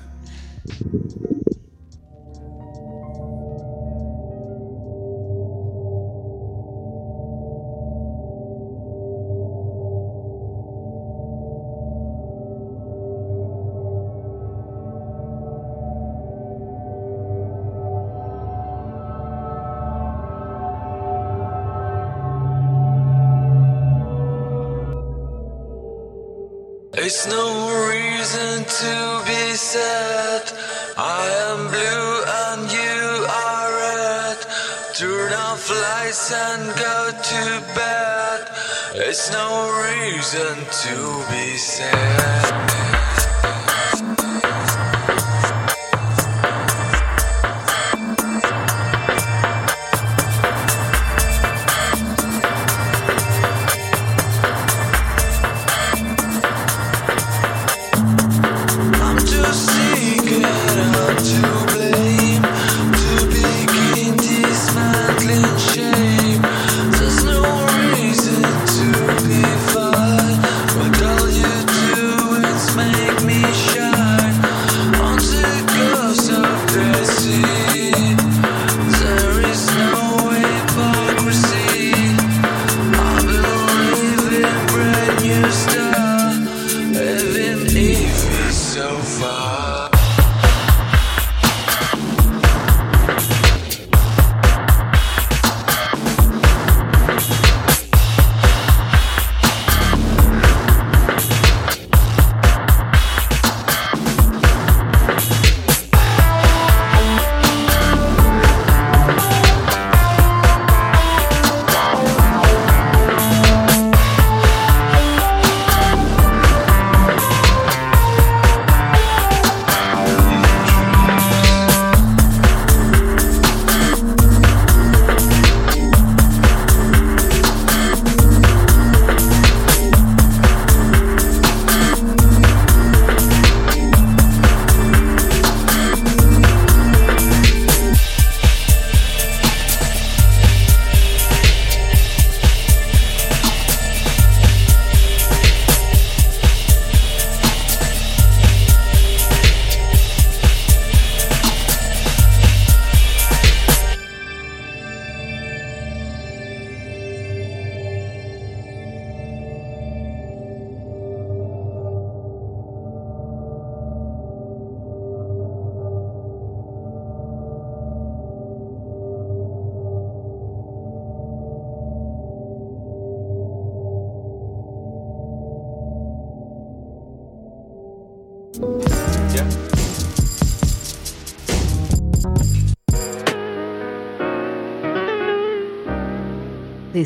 It's no reason to be sad. I am blue and you are red. Turn off lights and go to bed. It's no reason to be sad.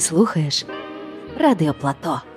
Слухаєш Радіо Плато.